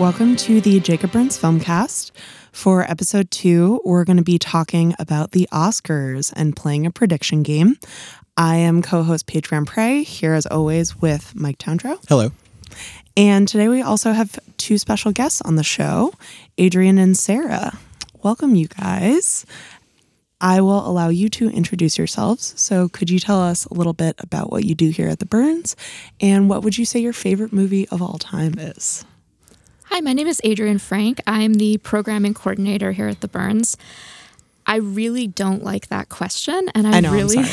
welcome to the Jacob Burns Filmcast. For episode two, we're going to be talking about the Oscars and playing a prediction game. I am co host Paige Pré, here as always with Mike Towndrow. Hello. And today we also have two special guests on the show, Adrian and Sarah. Welcome, you guys. I will allow you to introduce yourselves. So, could you tell us a little bit about what you do here at the Burns and what would you say your favorite movie of all time is? Hi, my name is Adrian Frank. I'm the programming coordinator here at the Burns. I really don't like that question, and I, I know, really,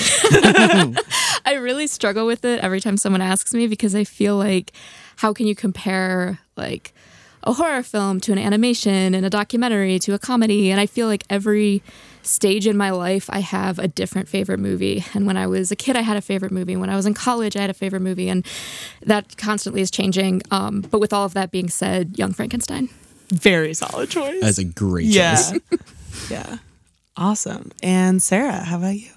I really struggle with it every time someone asks me because I feel like, how can you compare like a horror film to an animation and a documentary to a comedy? And I feel like every stage in my life, I have a different favorite movie. And when I was a kid, I had a favorite movie. When I was in college, I had a favorite movie, and that constantly is changing. Um, but with all of that being said, Young Frankenstein. Very solid choice. That's a great yeah. choice. yeah. Awesome. And Sarah, how about you?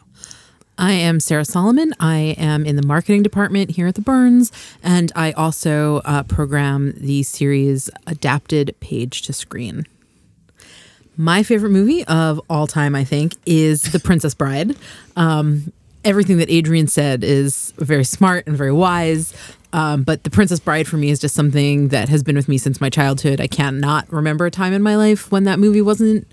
I am Sarah Solomon. I am in the marketing department here at the Burns, and I also uh, program the series adapted page to screen. My favorite movie of all time, I think, is The Princess Bride. Um, everything that Adrian said is very smart and very wise. Um, but The Princess Bride for me is just something that has been with me since my childhood. I cannot remember a time in my life when that movie wasn't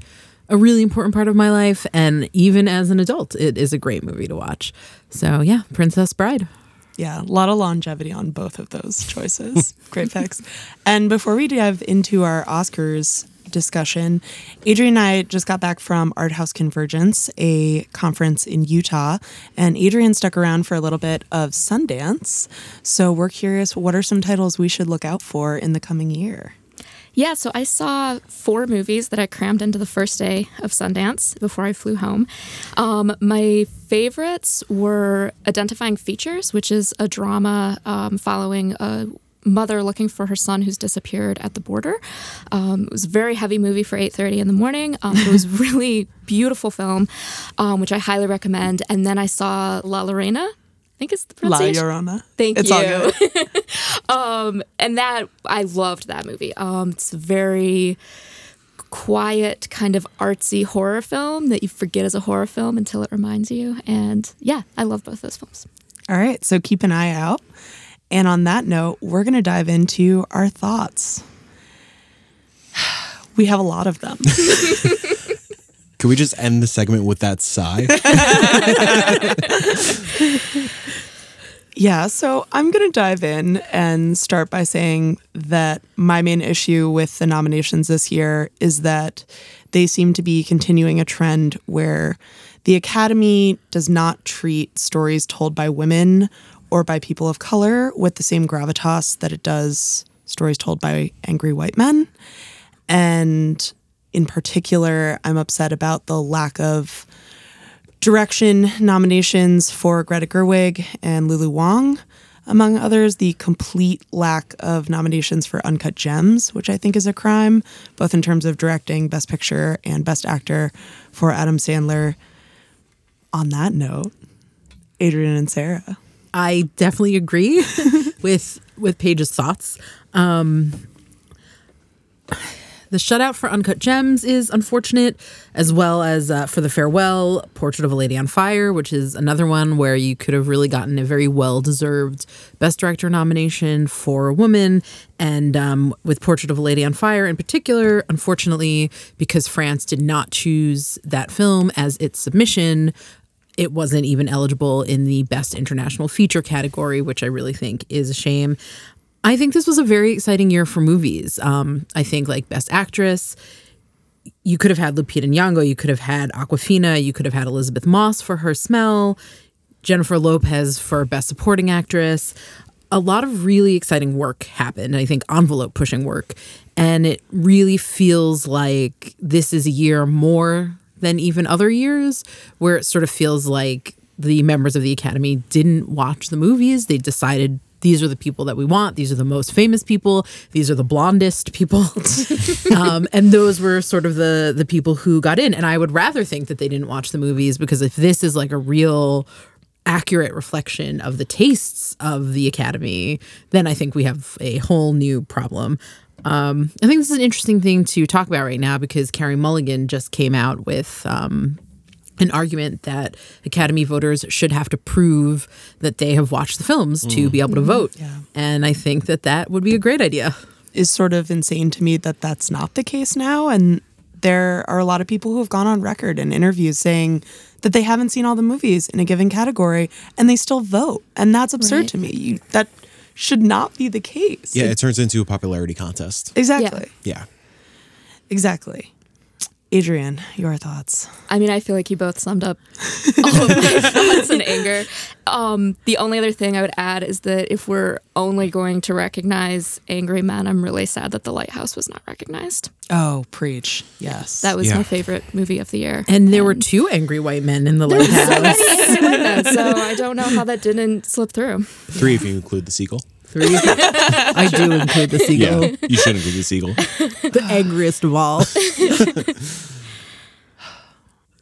a really important part of my life. And even as an adult, it is a great movie to watch. So, yeah, Princess Bride. Yeah, a lot of longevity on both of those choices. Great picks. And before we dive into our Oscars discussion, Adrian and I just got back from Art House Convergence, a conference in Utah, and Adrian stuck around for a little bit of Sundance. So we're curious what are some titles we should look out for in the coming year? Yeah, so I saw four movies that I crammed into the first day of Sundance before I flew home. Um, my favorites were Identifying Features, which is a drama um, following a mother looking for her son who's disappeared at the border. Um, it was a very heavy movie for 8:30 in the morning. Um, it was really beautiful film, um, which I highly recommend. And then I saw La La Reina. I think it's the La pronunciation. Llorona. Thank It's you. all good. um, and that I loved that movie. Um, it's very quiet, kind of artsy horror film that you forget is a horror film until it reminds you. And yeah, I love both those films. All right, so keep an eye out. And on that note, we're going to dive into our thoughts. We have a lot of them. Can we just end the segment with that sigh? Yeah, so I'm going to dive in and start by saying that my main issue with the nominations this year is that they seem to be continuing a trend where the Academy does not treat stories told by women or by people of color with the same gravitas that it does stories told by angry white men. And in particular, I'm upset about the lack of direction nominations for Greta Gerwig and Lulu Wang, among others, the complete lack of nominations for Uncut Gems, which I think is a crime, both in terms of directing, Best Picture, and Best Actor for Adam Sandler. On that note, Adrian and Sarah. I definitely agree with with Paige's thoughts. Um, the shutout for Uncut Gems is unfortunate, as well as uh, for The Farewell, Portrait of a Lady on Fire, which is another one where you could have really gotten a very well deserved Best Director nomination for a woman. And um, with Portrait of a Lady on Fire in particular, unfortunately, because France did not choose that film as its submission, it wasn't even eligible in the best international feature category, which I really think is a shame. I think this was a very exciting year for movies. Um, I think like best actress, you could have had Lupita Nyong'o, you could have had Awkwafina, you could have had Elisabeth Moss for her smell, Jennifer Lopez for best supporting actress. A lot of really exciting work happened. I think envelope pushing work, and it really feels like this is a year more than even other years where it sort of feels like the members of the academy didn't watch the movies. They decided these are the people that we want. These are the most famous people. These are the blondest people. Um, and those were sort of the the people who got in. And i would rather think that they didn't watch the movies because if this is like a real accurate reflection of the tastes of the Academy, then I think we have a whole new problem. Um, I think this is an interesting thing to talk about right now because Carey Mulligan just came out with um, an argument that Academy voters should have to prove that they have watched the films to be able to vote. And I think that that would be a great idea. is sort of insane to me that that's not the case now. And there are a lot of people who have gone on record in interviews saying that they haven't seen all the movies in a given category and they still vote. And that's absurd Right. to me. You, that should not be the case. Yeah, it turns into a popularity contest. exactly. Yeah. Exactly. Adrian, your thoughts. I mean, I feel like you both summed up all of my thoughts and anger. Um, the only other thing I would add is that if we're only going to recognize angry men, I'm really sad that The Lighthouse was not recognized. Oh, preach. Yes. That was Yeah. my favorite movie of the year. And there were two angry white men in the so lighthouse. many angry white men, so I don't know how that didn't slip through. Three if you include the seagull. Three. I do include the seagull, Yeah, you should include the seagull. the angriest of all.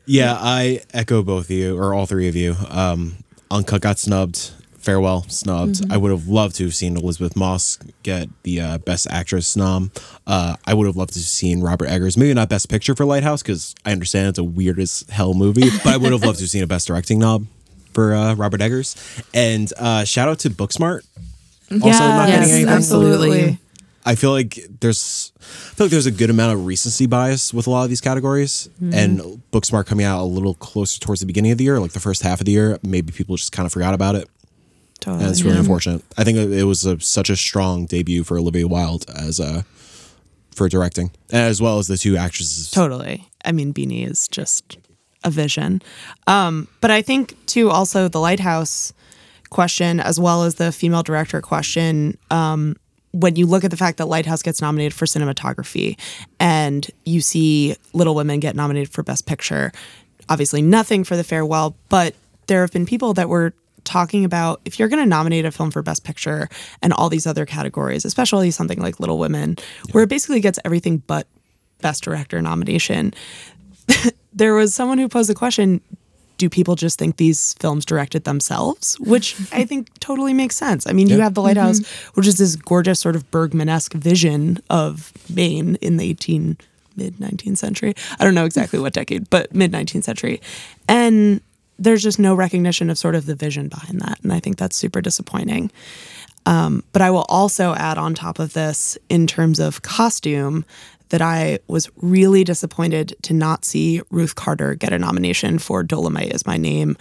Yeah, I echo both of you or all three of you. Um, Uncut got snubbed. Farewell snubbed. Mm-hmm. I would have loved to have seen Elisabeth Moss get the uh, Best Actress nom. Uh, I would have loved to have seen Robert Eggers, maybe not Best Picture for Lighthouse because I understand it's a weird as hell movie, but I would have loved to have seen a Best Directing knob for uh, Robert Eggers. And uh, shout out to Booksmart. Also not yes, getting anything. absolutely. I feel like there's I feel like there's a good amount of recency bias with a lot of these categories. And Booksmart coming out a little closer towards the beginning of the year, like the first half of the year, maybe people just kind of forgot about it. Totally. And it's really unfortunate. I think it was a, such a strong debut for Olivia Wilde as uh, for directing, as well as the two actresses. Totally. I mean, Beanie is just a vision. Um, but I think, too, also the Lighthouse question, as well as the female director question, um, when you look at the fact that Lighthouse gets nominated for cinematography and you see Little Women get nominated for Best Picture, obviously nothing for The Farewell, but there have been people that were talking about if you're going to nominate a film for Best Picture and all these other categories, especially something like Little Women, where it basically gets everything but Best Director nomination. there was someone who posed the question do people just think these films directed themselves? Which I think totally makes sense. I mean, you have The Lighthouse, which is this gorgeous sort of Bergman-esque vision of Maine in the 18 mid 19th century. I don't know exactly what decade, but mid 19th century. And there's just no recognition of sort of the vision behind that. And I think that's super disappointing. Um, but I will also add on top of this, in terms of costume, that I was really disappointed to not see Ruth Carter get a nomination for Dolomite is My Name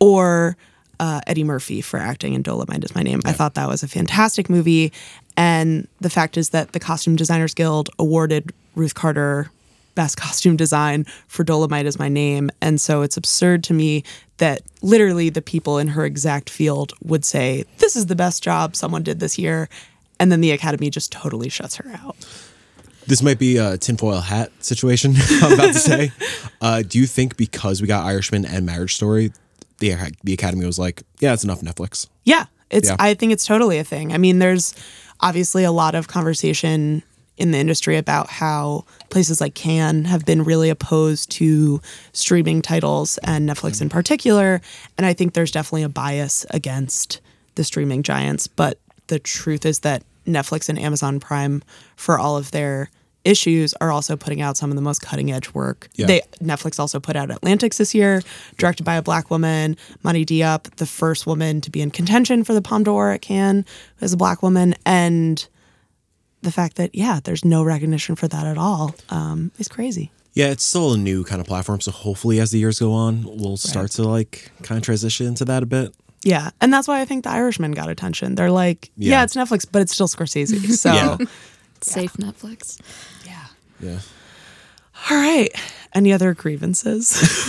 or uh, Eddie Murphy for acting in Dolomite is My Name. I thought that was a fantastic movie. And the fact is that the Costume Designers Guild awarded Ruth Carter best costume design for Dolomite is my name. And so it's absurd to me that literally the people in her exact field would say, This is the best job someone did this year. And then the Academy just totally shuts her out. This might be a tinfoil hat situation. I'm about to say. Uh, do you think because we got Irishman and Marriage Story, the the Academy was like, yeah, it's enough Netflix. Yeah, it's. Yeah. I think it's totally a thing. I mean, there's obviously a lot of conversation in the industry about how places like Cannes have been really opposed to streaming titles and Netflix in particular. And I think there's definitely a bias against the streaming giants. But the truth is that Netflix and Amazon Prime, for all of their issues, are also putting out some of the most cutting edge work. Yeah. They Netflix also put out Atlantics this year, directed by a black woman, Mati Diop, the first woman to be in contention for the Palme d'Or at Cannes as a black woman, and the fact that yeah, there's no recognition for that at all um, is crazy. Yeah, it's still a new kind of platform. So hopefully, as the years go on, we'll start to like kind of transition into that a bit. Yeah, and that's why I think The Irishman got attention. They're like, yeah, Yeah. it's Netflix, but it's still Scorsese. So, Yeah. Safe Netflix. yeah. Yeah. All right. Any other grievances?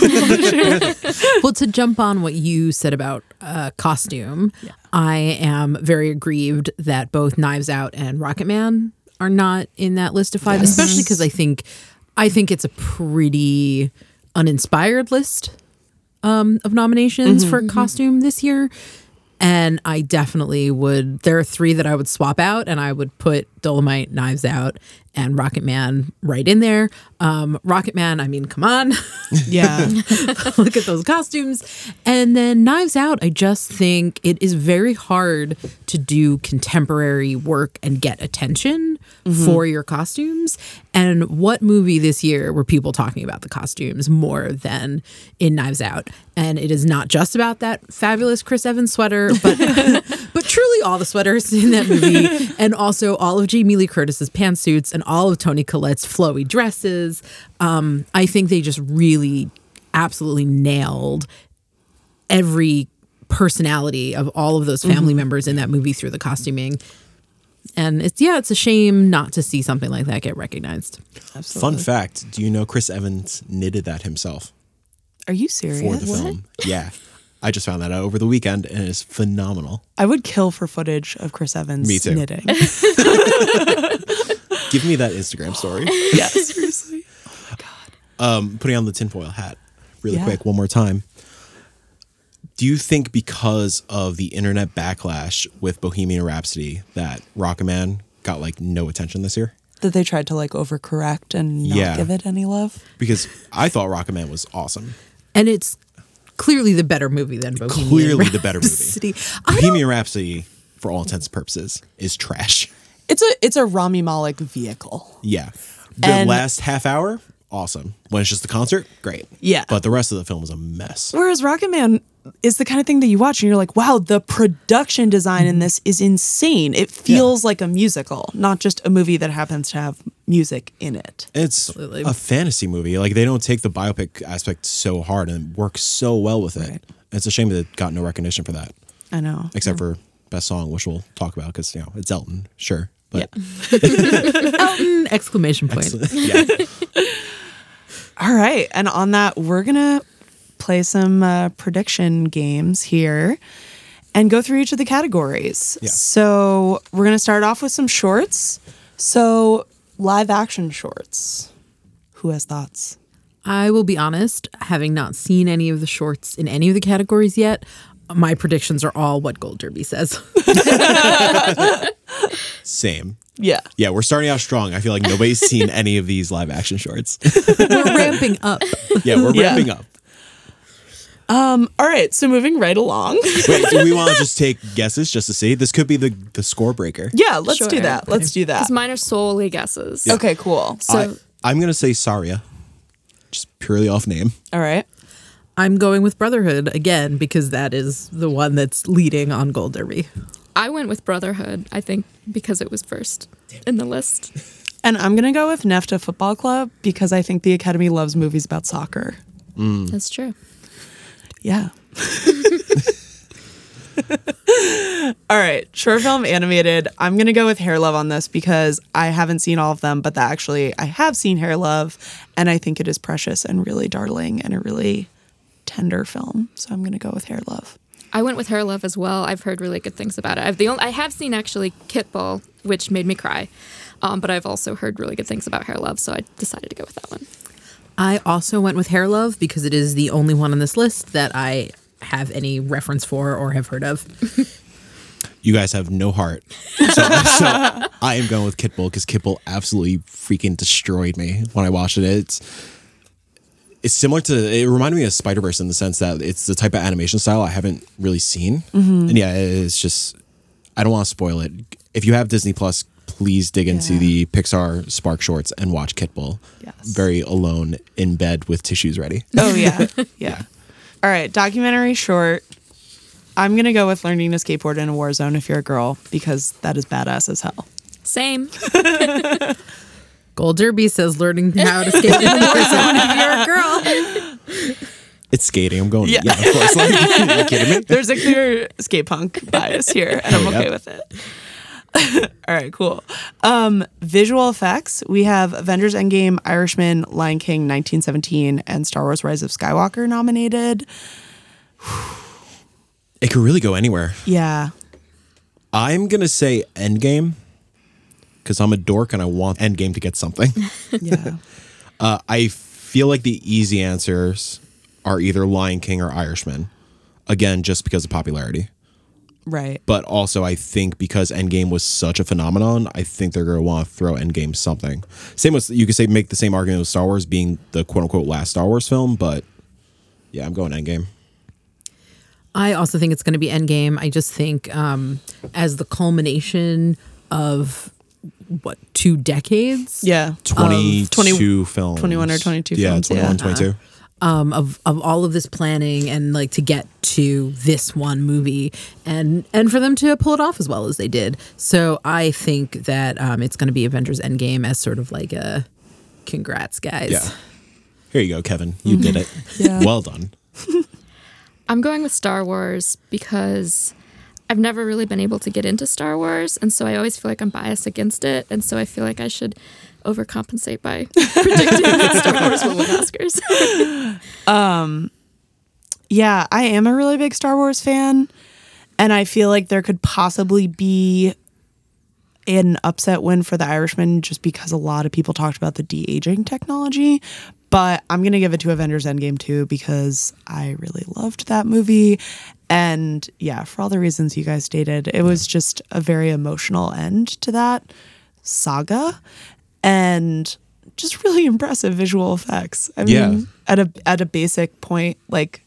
well, to jump on what you said about uh, costume, I am very aggrieved that both Knives Out and Rocket Man are not in that list of five, especially because I think I think it's a pretty uninspired list um, of nominations for costume this year. And I definitely would. There are three that I would swap out, and I would put Dolomite, Knives Out, and Rocket Man right in there. Um, Rocket Man, I mean, come on. Yeah. look at those costumes. And then Knives Out, I just think it is very hard to do contemporary work and get attention for your costumes. And what movie this year were people talking about the costumes more than in Knives Out? And it is not just about that fabulous Chris Evans sweater, but truly all the sweaters in that movie, and also all of Jamie Lee Curtis's pantsuits and all of Toni Collette's flowy dresses. Um, I think they just really, absolutely nailed every personality of all of those family members in that movie through the costuming. And it's yeah, it's a shame not to see something like that get recognized. Absolutely. Fun fact: Do you know Chris Evans knitted that himself Are you serious? for serious? the film? Yeah, I just found that out over the weekend, and it's phenomenal. I would kill for footage of Chris Evans Me too. knitting. Give me that Instagram story. yeah, seriously. God. Um, putting on the tinfoil hat really Yeah. quick one more time. Do you think because of the internet backlash with Bohemian Rhapsody that Rocket Man got like no attention this year? That they tried to like overcorrect and not Yeah. give it any love. Because I thought Rocket Man was awesome. And it's clearly the better movie than Bohemian Clearly the better movie. Rhapsody. Bohemian Rhapsody, for all intents and purposes, is trash. It's a it's a Rami Malek vehicle. Yeah. The And- last half hour, awesome. When it's just the concert, great. Yeah. But the rest of the film is a mess. Whereas Rocket Man is the kind of thing that you watch and you're like, wow, the production design in mm-hmm. this is insane. It feels like a musical, not just a movie that happens to have music in it. It's Absolutely. a fantasy movie. Like they don't take the biopic aspect so hard and it works so well with it. Right. It's a shame that it got no recognition for that, I know. except for best song, which we'll talk about because you know it's Elton, sure, but Elton, exclamation point. yeah, All right. And on that, we're going to play some uh, prediction games here and go through each of the categories. Yeah. So we're going to start off with some shorts. So, live action shorts. Who has thoughts? I will be honest, having not seen any of the shorts in any of the categories yet, my predictions are all what Gold Derby says. same. Yeah. Yeah, we're starting out strong. I feel like nobody's seen any of these live action shorts. We're ramping up. Yeah, we're Yeah. ramping up. Um, all right. So, moving right along. Wait, do we want to just take guesses just to see? This could be the the score breaker. yeah. Let's do that. Let's do that. Because mine are solely guesses. Okay, cool. So I, I'm gonna say Saria, just purely off name. All right. I'm going with Brotherhood again because that is the one that's leading on Gold Derby. I went with Brotherhood, I think, because it was first in the list. And I'm going to go with Nefta Football Club because I think the Academy loves movies about soccer. Mm. That's true. Yeah. all right. Short film animated. I'm to go with Hair Love on this because I haven't seen all of them, but that actually, I have seen Hair Love and I think it is precious and really darling and a really tender film. So I'm to go with Hair Love. I went with Hair Love as well. I've heard really good things about it. I've the only, I have seen actually Kitbull, which made me cry, um, but I've also heard really good things about Hair Love, so I decided to go with that one. I also went with Hair Love because it is the only one on this list that I have any reference for or have heard of. You guys have no heart. So, so I am going with Kitbull because Kitbull absolutely freaking destroyed me when I watched it. It's it's similar to it reminded me of Spider Verse in the sense that it's the type of animation style I haven't really seen, mm-hmm. and yeah, it's just I don't want to spoil it. If you have Disney Plus, please dig into the Pixar Spark shorts and watch Kitbull. Yes. Very alone in bed with tissues ready. Oh, yeah. yeah. All right. Documentary short. I'm going to go with learning to skateboard in a war zone if you're a girl because that is badass as hell. Same. Gold Derby says learning how to skate in the war zone if you're a girl. It's skating. I'm going. Yeah. Yeah, of course. Like, are you kidding me? There's a clear skate punk bias here, and I'm Oh, yeah. okay with it. All right, cool. Um, visual effects. We have Avengers Endgame, Irishman, Lion King 1917, and Star Wars Rise of Skywalker nominated. It could really go anywhere. Yeah. I'm gonna say Endgame because I'm a dork and I want Endgame to get something. Yeah. uh, I feel like the easy answers are either Lion King or Irishman. Again, just because of popularity. Right. But also, I think because Endgame was such a phenomenon, I think they're going to want to throw Endgame something. Same with you could say make the same argument with Star Wars being the quote unquote last Star Wars film, but yeah, I'm going Endgame. I also think it's going to be Endgame. I just think um, as the culmination of what two decades Yeah. 22 20 films. 21 or 22 yeah, films, 21, yeah. 22. Um, of of all of this planning and like to get to this one movie and and for them to pull it off as well as they did. So I think that um, it's going to be Avengers Endgame as sort of like a congrats guys. Yeah. Here you go, Kevin. You did it. Yeah. Well done. I'm going with Star Wars because I've never really been able to get into Star Wars, and so I always feel like I'm biased against it, and so I feel like I should overcompensate by predicting that Star Wars will win Oscars. Um, yeah, I am a really big Star Wars fan, and I feel like there could possibly be an upset win for the Irishman just because a lot of people talked about the de aging technology. But I'm gonna give it to Avengers Endgame too because I really loved that movie, and yeah, for all the reasons you guys stated, it was just a very emotional end to that saga, and just really impressive visual effects. I mean, Yeah. at a at a basic point, like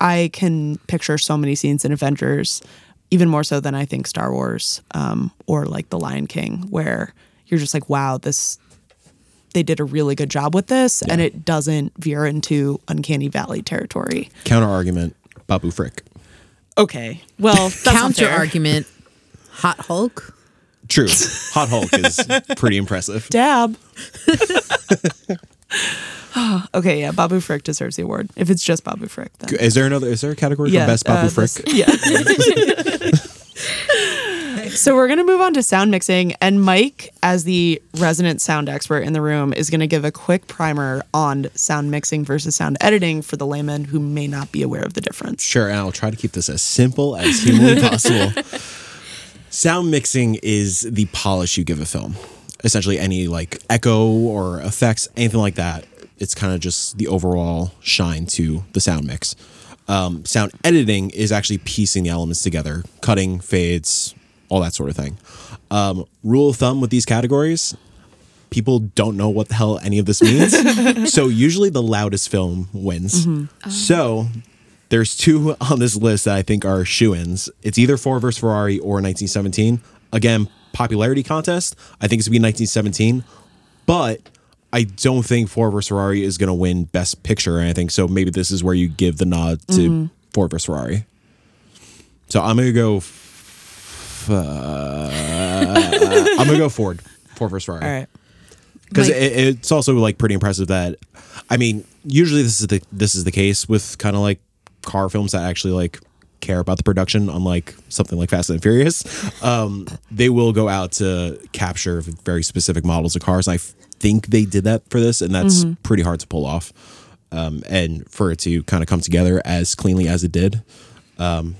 I can picture so many scenes in Avengers, even more so than I think Star Wars um, or like The Lion King, where you're just like, wow, this they did a really good job with this, and it doesn't veer into uncanny valley territory. Counter argument Babu Frick. Okay, well, Counter argument, Hot Hulk. True. Hot Hulk is pretty impressive. Dab. okay, yeah, Babu Frick deserves the award. If it's just Babu Frick, then Is there another? Is there a category yeah, for best Babu uh, Frick? this- yeah. so we're gonna move on to sound mixing, and Mike, as the resident sound expert in the room, is gonna give a quick primer on sound mixing versus sound editing for the layman who may not be aware of the difference. Sure, and I'll try to keep this as simple as humanly possible. Sound mixing is the polish you give a film. Essentially, any like echo or effects, anything like that. It's kind of just the overall shine to the sound mix. Um, sound editing is actually piecing the elements together, cutting, fades, all that sort of thing. Um, rule of thumb with these categories people don't know what the hell any of this means. so usually the loudest film wins. So there's two on this list that I think are shoe-ins. It's either Ford versus Ferrari or 1917. Again, popularity contest. I think it's gonna be 1917, but I don't think Ford versus Ferrari is gonna win Best Picture or anything. So maybe this is where you give the nod to Ford versus Ferrari. So I'm gonna go. F- uh, I'm gonna go Ford. Ford versus Ferrari All right. because Like- it, it's also like pretty impressive that i mean usually this is the this is the case with kind of like car films that actually like care about the production unlike something like fast and furious um they will go out to capture very specific models of cars. I think they did that for this and that's pretty hard to pull off. Um and for it to kind of come together as cleanly as it did um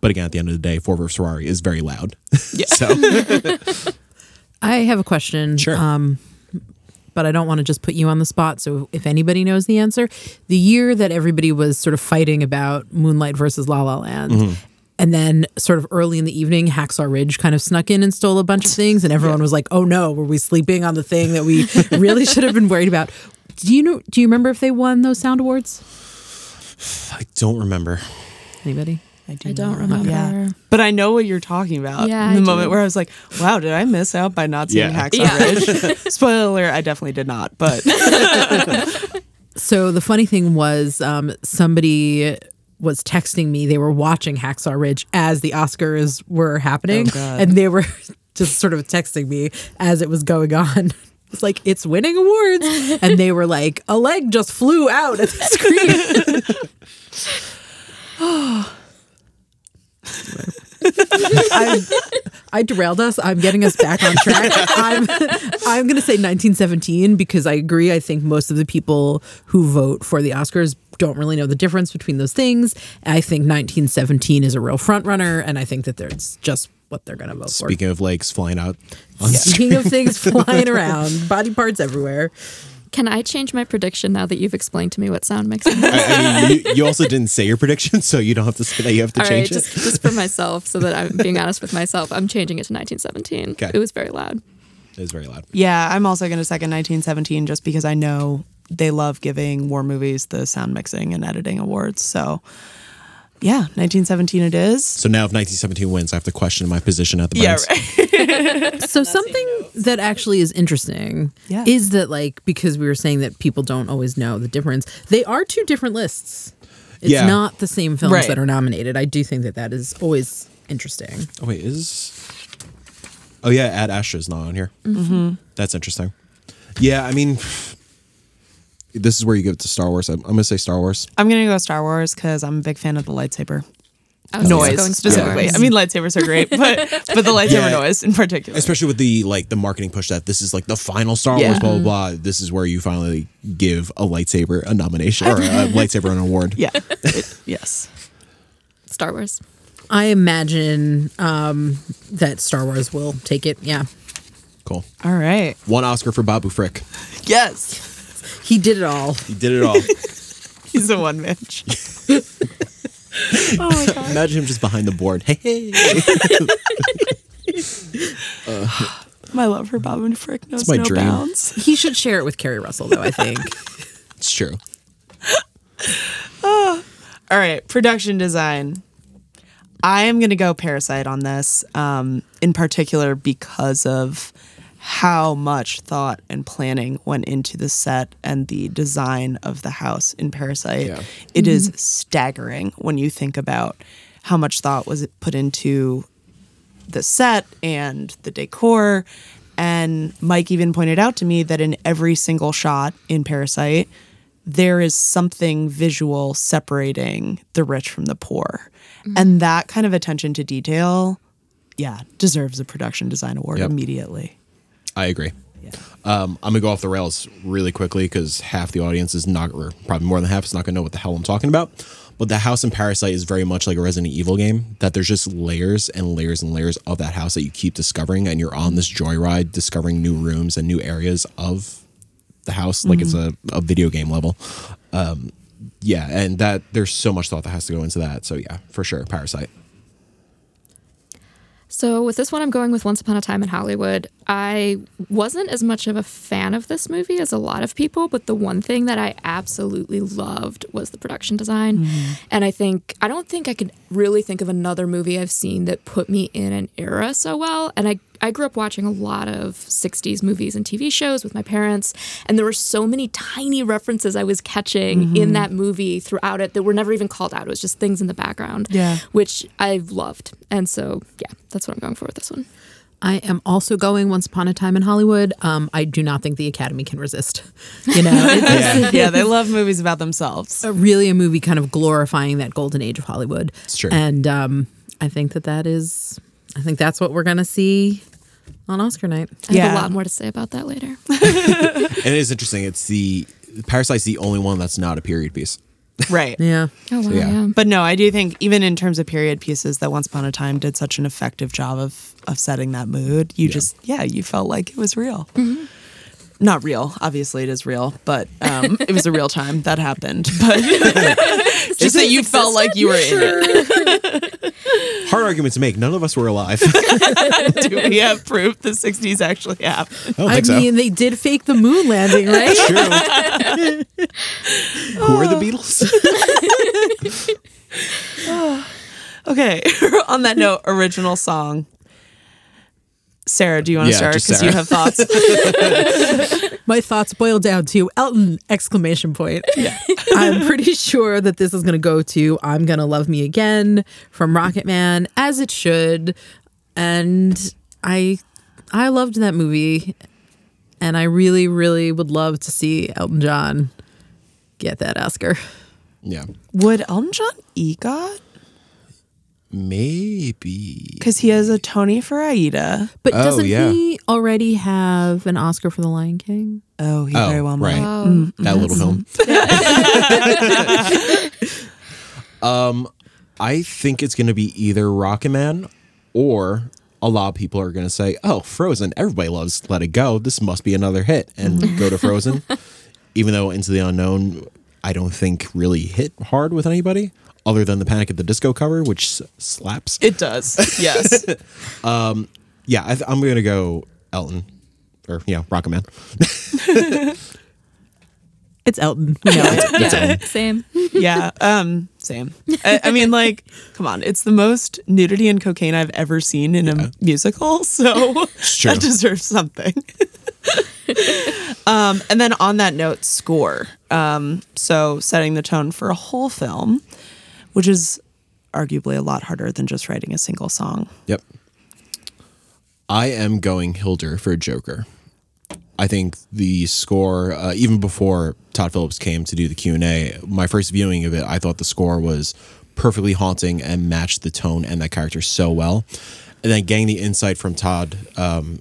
but again at the end of the day ford versus ferrari is very loud. Yeah. So. I have a question. Sure. Um, but I don't want to just put you on the spot. So if anybody knows the answer, the year that everybody was sort of fighting about Moonlight versus La La Land. Mm-hmm. And then, sort of early in the evening, Hacksaw Ridge kind of snuck in and stole a bunch of things, and everyone was like, "Oh no, were we sleeping on the thing that we really should have been worried about?" Do you know? Do you remember if they won those sound awards? i don't remember Anybody? I don't not. remember. Yeah. But I know what you're talking about. Yeah, in the I moment do. where I was like, wow, did I miss out by not seeing Yeah. Hacksaw Yeah. Ridge? Spoiler alert, I definitely did not. But So the funny thing was, um, somebody was texting me. They were watching Hacksaw Ridge as the Oscars were happening, Oh, and they were just sort of texting me as it was going on. It's like it's winning awards, and they were like, "A leg just flew out at the screen." I, I derailed us. I'm getting us back on track. I'm I'm going to say 1917 because I agree. I think most of the people who vote for the Oscars don't really know the difference between those things. I think 1917 is a real front runner, and I think that there's just what they're going to vote for. Speaking of legs flying out on for. Speaking of things flying around, body parts everywhere. Can I change my prediction now that you've explained to me what sound mixing is? I, I mean, you, you also didn't say your prediction, so you don't have to say that you have to All right, change just, it. just for myself, so that I'm being honest with myself, I'm changing it to 1917. Okay. It was very loud. It was very loud. Yeah, I'm also going to second 1917 just because I know they love giving war movies the sound mixing and editing awards. So, yeah, 1917 it is. So now, if 1917 wins, I have to question my position at the Browns. right. So something that actually is interesting Yeah. is that like because we were saying that people don't always know the difference. They are two different lists. It's Yeah. not the same films Right. that are nominated. I do think that that is always interesting. Oh wait, is oh yeah, Ad Astra is not on here. Mm-hmm. That's interesting. Yeah, I mean, this is where you give it to Star Wars. I'm, I'm gonna say Star Wars. I'm going to go Star Wars because I'm a big fan of the lightsaber I was noise going specifically. Wars. I mean, lightsabers are great, but but the lightsaber Yeah. noise in particular. especially with the like the marketing push that this is like the final Star Yeah. Wars, blah blah blah. This is where you finally give a lightsaber a nomination or a lightsaber an award. Yeah. It- yes. Star Wars. I imagine um, that Star Wars will take it. Yeah, cool. All right. One Oscar for Babu Frick. Yes. He did it all. He did it all. He's a one man. oh my god. Imagine him just behind the board. Hey, hey. My love for Babu Frick knows my no dream. bounds. He should share it with Keri Russell, though. I think. It's true. All right, production design. I am going to go Parasite on this, um, in particular because of how much thought and planning went into the set and the design of the house in Parasite. Yeah. It is mm-hmm. staggering when you think about how much thought was put into the set and the decor. And Mike even pointed out to me that in every single shot in Parasite, there is something visual separating the rich from the poor. Mm-hmm. And that kind of attention to detail, yeah, deserves a production design award Yep. immediately. I agree. Um, I'm gonna go off the rails really quickly because half the audience is not, or probably more than half, is not gonna know what the hell I'm talking about. But the house in Parasite is very much like a Resident Evil game. That there's just layers and layers and layers of that house that you keep discovering, and you're on this joyride discovering new rooms and new areas of the house, like it's a, a video game level. Um, yeah, and that there's so much thought that has to go into that. So yeah, for sure, Parasite. So with this one, I'm going with Once Upon a Time in Hollywood. I wasn't as much of a fan of this movie as a lot of people, but the one thing that I absolutely loved was the production design. Mm-hmm. And I think I don't think I could really think of another movie I've seen that put me in an era so well. And I I grew up watching a lot of 60s movies and TV shows with my parents, and there were so many tiny references I was catching mm-hmm. in that movie throughout it that were never even called out. It was just things in the background Yeah. which I've loved. And so, yeah, that's what I'm going for with this one. I am also going Once Upon a Time in Hollywood. Um, I do not think the Academy can resist. You know, it's yeah, they love movies about themselves. a- really a movie kind of glorifying that golden age of Hollywood. It's true. And um, I think that that is, I think that's what we're going to see on Oscar night. I have Yeah. a lot more to say about that later. And it is interesting. It's the Parasite's the only one that's not a period piece. Right. Yeah. Oh, wow. yeah. Yeah. But no, I do think even in terms of period pieces, that Once Upon a Time did such an effective job of of setting that mood. You just yeah, you felt like it was real. Mm-hmm. Not real, obviously it is real, but um, it was a real time that happened. But just that you felt like you were in it. Hard argument to make. None of us were alive. Do we have proof the '60s actually happened? I I think so. mean, they did fake the moon landing, right? True. Who are the Beatles? Okay. On that note, original song. Sarah, do you want to Yeah, start? Because you have thoughts. My thoughts boil down to Elton exclamation point. I'm pretty sure that this is going to go to I'm going to love me again from Rocket Man as it should. And I I loved that movie and I really really would love to see Elton John get that Oscar. yeah. Would Elton John EGOT? Maybe. Because he has a Tony for Aida. But Oh, doesn't yeah. he already have an Oscar for The Lion King? Oh, he Oh, very well right. might. Oh, That little film. um, I think it's going to be either Rocket Man or a lot of people are going to say, "Oh, Frozen! Everybody loves Let It Go. This must be another hit," and go to Frozen. even though Into the Unknown, I don't think really hit hard with anybody other than the Panic at the Disco cover, which s- slaps. It does. Yes. yeah, I th- I'm gonna go Elton, or yeah, Rocket Man. it's Elton. We know it. Yeah, same. yeah. Um. Same. I, I mean, like, come on. It's the most nudity and cocaine I've ever seen in a musical, so true. that deserves something. um. And then on that note, score. Um. So setting the tone for a whole film, which is arguably a lot harder than just writing a single song. Yep. I am going Hildur for Joker. I think the score, uh, even before Todd Phillips came to do the Q and A, my first viewing of it, I thought the score was perfectly haunting and matched the tone and that character so well. And then getting the insight from Todd um,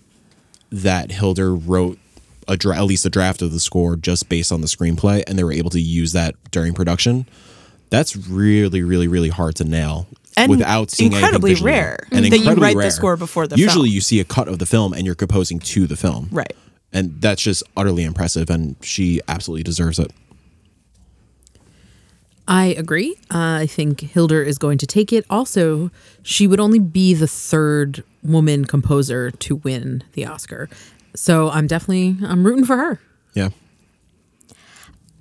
that Hildur wrote a dra- at least a draft of the score just based on the screenplay, and they were able to use that during production. That's really, really, really hard to nail And without seeing anything incredibly rare And that you incredibly write the score before the Usually, film. you see a cut of the film and you're composing to the film, Right. And that's just utterly impressive, and she absolutely deserves it. I agree. Uh, I think Hildur is going to take it. Also, she would only be the third woman composer to win the Oscar. So I'm definitely I'm rooting for her. Yeah,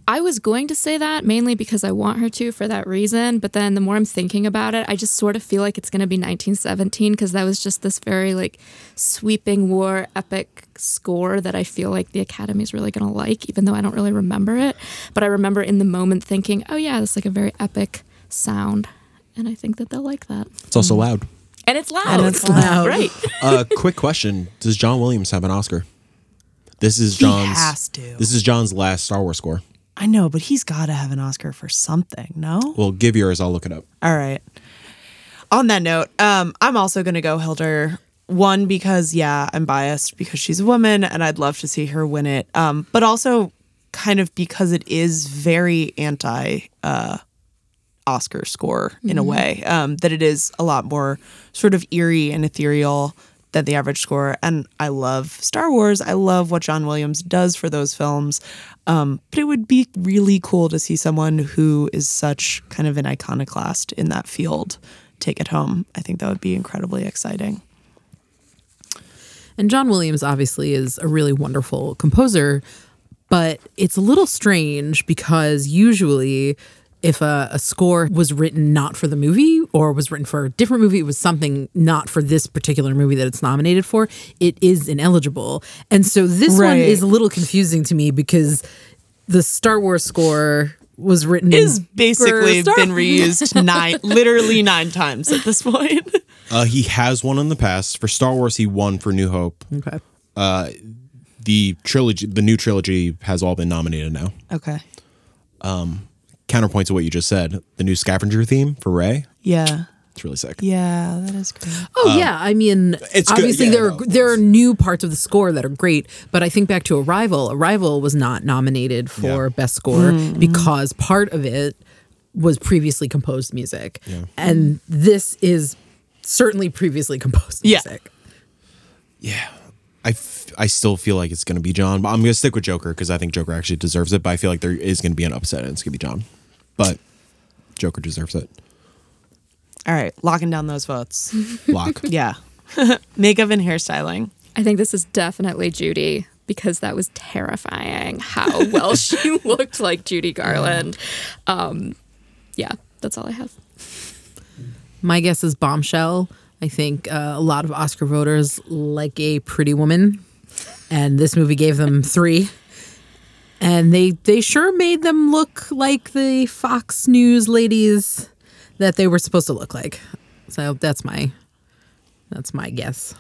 I was going to say that mainly because I want her to for that reason, but then the more I'm thinking about it, I just sort of feel like it's going to be 1917 because that was just this very like sweeping war epic score that I feel like the Academy's really going to like, even though I don't really remember it. But I remember in the moment thinking, oh yeah, that's like a very epic sound. And I think that they'll like that. it's also loud. And it's loud. And it's loud. Right. uh, quick question: Does John Williams have an Oscar? This is John's. has to. This is John's last Star Wars score. I know, but he's got to have an Oscar for something, no? Well, give yours. I'll look it up. All right. On that note, um, I'm also going to go Hildur. One because yeah, I'm biased because she's a woman and I'd love to see her win it. Um, but also kind of because it is very anti uh, Oscar score in a way. Um, that it is a lot more sort of eerie and ethereal than the average score. And I love Star Wars. I love what John Williams does for those films. Um, but it would be really cool to see someone who is such kind of an iconoclast in that field take it home. I think that would be incredibly exciting. And John Williams obviously is a really wonderful composer, but it's a little strange because usually if a, a score was written not for the movie or was written for a different movie, it was something not for this particular movie that it's nominated for, it is ineligible. And so this one is a little confusing to me because the Star Wars score was written Is for basically Star- been reused nine, literally nine times at this point. Uh, he has won in the past for Star Wars. He won for New Hope. Okay. The trilogy, the new trilogy, has all been nominated now. okay. Counterpoint to what you just said, the new scavenger theme for Rey. Yeah. It's really sick. Yeah, that is great. Oh yeah, I mean, it's obviously yeah, there no, are there are new parts of the score that are great, but I think back to Arrival. Arrival was not nominated for Yeah. best score Mm-hmm. because part of it was previously composed music, and this is certainly previously composed Yeah. music. Yeah. I, f- I still feel like it's going to be John, but I'm going to stick with Joker because I think Joker actually deserves it. But I feel like there is going to be an upset and it's going to be John. But Joker deserves it. All right, locking down those votes. Lock. Yeah. Makeup and hairstyling. I think this is definitely Judy because that was terrifying how well she looked like Judy Garland. Um, yeah, that's all I have. My guess is Bombshell. I think uh, a lot of Oscar voters like a pretty woman, and this movie gave them three. And they they sure made them look like the Fox News ladies that they were supposed to look like. So that's my that's my guess.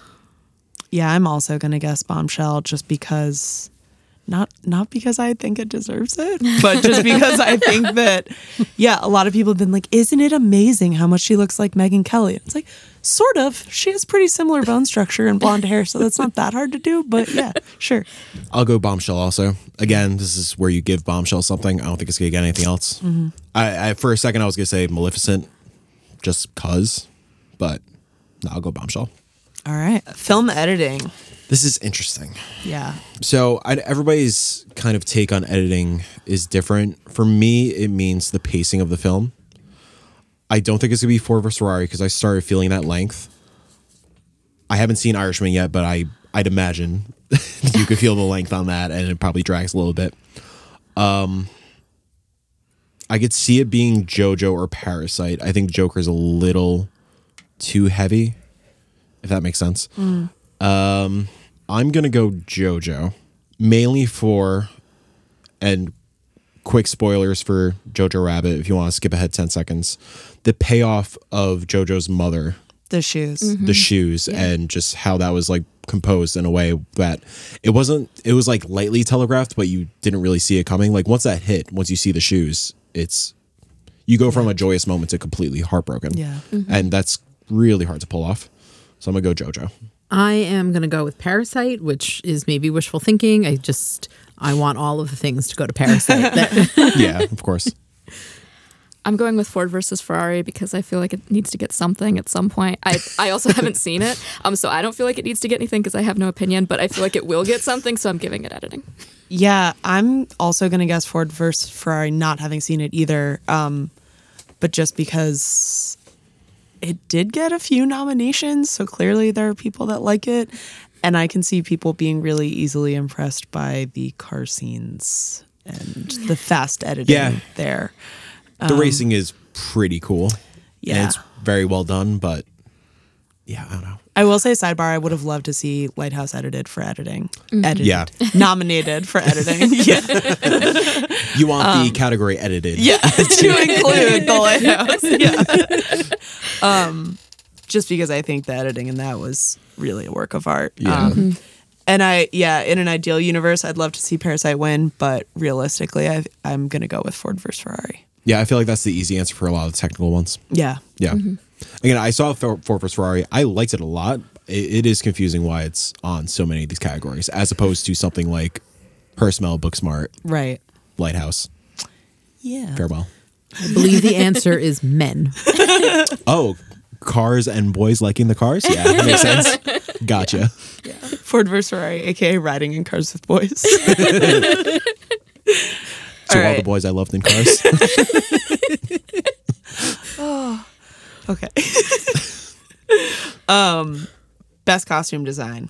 Yeah, I'm also gonna guess bombshell just because not not because I think it deserves it, but just because I think that yeah, a lot of people have been like, isn't it amazing how much she looks like Megyn Kelly? It's like, sort of. She has pretty similar bone structure and blonde hair, so that's not that hard to do, but yeah, sure. I'll go Bombshell also. Again, this is where you give Bombshell something. I don't think it's going to get anything else. Mm-hmm. I, I For a second, I was going to say Maleficent just cuz, but no, I'll go Bombshell. All right. Film editing. This is interesting. Yeah. So I, everybody's kind of take on editing is different. For me, it means the pacing of the film. I don't think it's gonna be Ford versus Ferrari because I started feeling that length. I haven't seen Irishman yet, but I I'd imagine you could feel the length on that, and it probably drags a little bit. Um, I could see it being JoJo or Parasite. I think Joker's a little too heavy, if that makes sense. Um, I'm gonna go JoJo, mainly for, and quick spoilers for Jojo Rabbit. If you want to skip ahead ten seconds, the payoff of JoJo's mother, The shoes. the shoes, and just how that was like composed in a way that it wasn't. It was like lightly telegraphed, but you didn't really see it coming. Like once that hit, once you see the shoes, it's you go from a joyous moment to completely heartbroken. Yeah. and that's really hard to pull off. So I'm gonna go JoJo. I am going to go with Parasite, which is maybe wishful thinking. I just I want all of the things to go to Parasite. That- yeah, of course. I'm going with Ford versus Ferrari because I feel like it needs to get something at some point. I I also haven't seen it, um, so I don't feel like it needs to get anything because I have no opinion. But I feel like it will get something, so I'm giving it editing. Yeah, I'm also gonna guess Ford versus Ferrari, not having seen it either. Um, but just because it did get a few nominations, so clearly there are people that like it, and I can see people being really easily impressed by the car scenes and the fast editing Yeah. there. The um, racing is pretty cool. Yeah. And it's very well done, but yeah, I don't know. I will say sidebar, I would have loved to see Lighthouse edited for editing. Edited. Yeah. Nominated for editing. yeah. You want the category edited. Yeah. to include the lighthouse. Yeah. um, just because I think the editing in that was really a work of art. Yeah. Um, and I, yeah, in an ideal universe, I'd love to see Parasite win, but realistically, I, I'm going to go with Ford versus Ferrari. Yeah, I feel like that's the easy answer for a lot of the technical ones. Yeah. Yeah. Again, I saw For- Ford vs. Ferrari. I liked it a lot. It, it is confusing why it's on so many of these categories, as opposed to something like Her Smell, Booksmart, Right. Lighthouse, Yeah. Farewell. I believe the answer is men. Oh, cars and boys liking the cars? Yeah, that makes sense. Gotcha. Ford versus Ferrari, aka riding in cars with boys. So all, right. the boys I loved in cars. Oh. Okay. um, best costume design.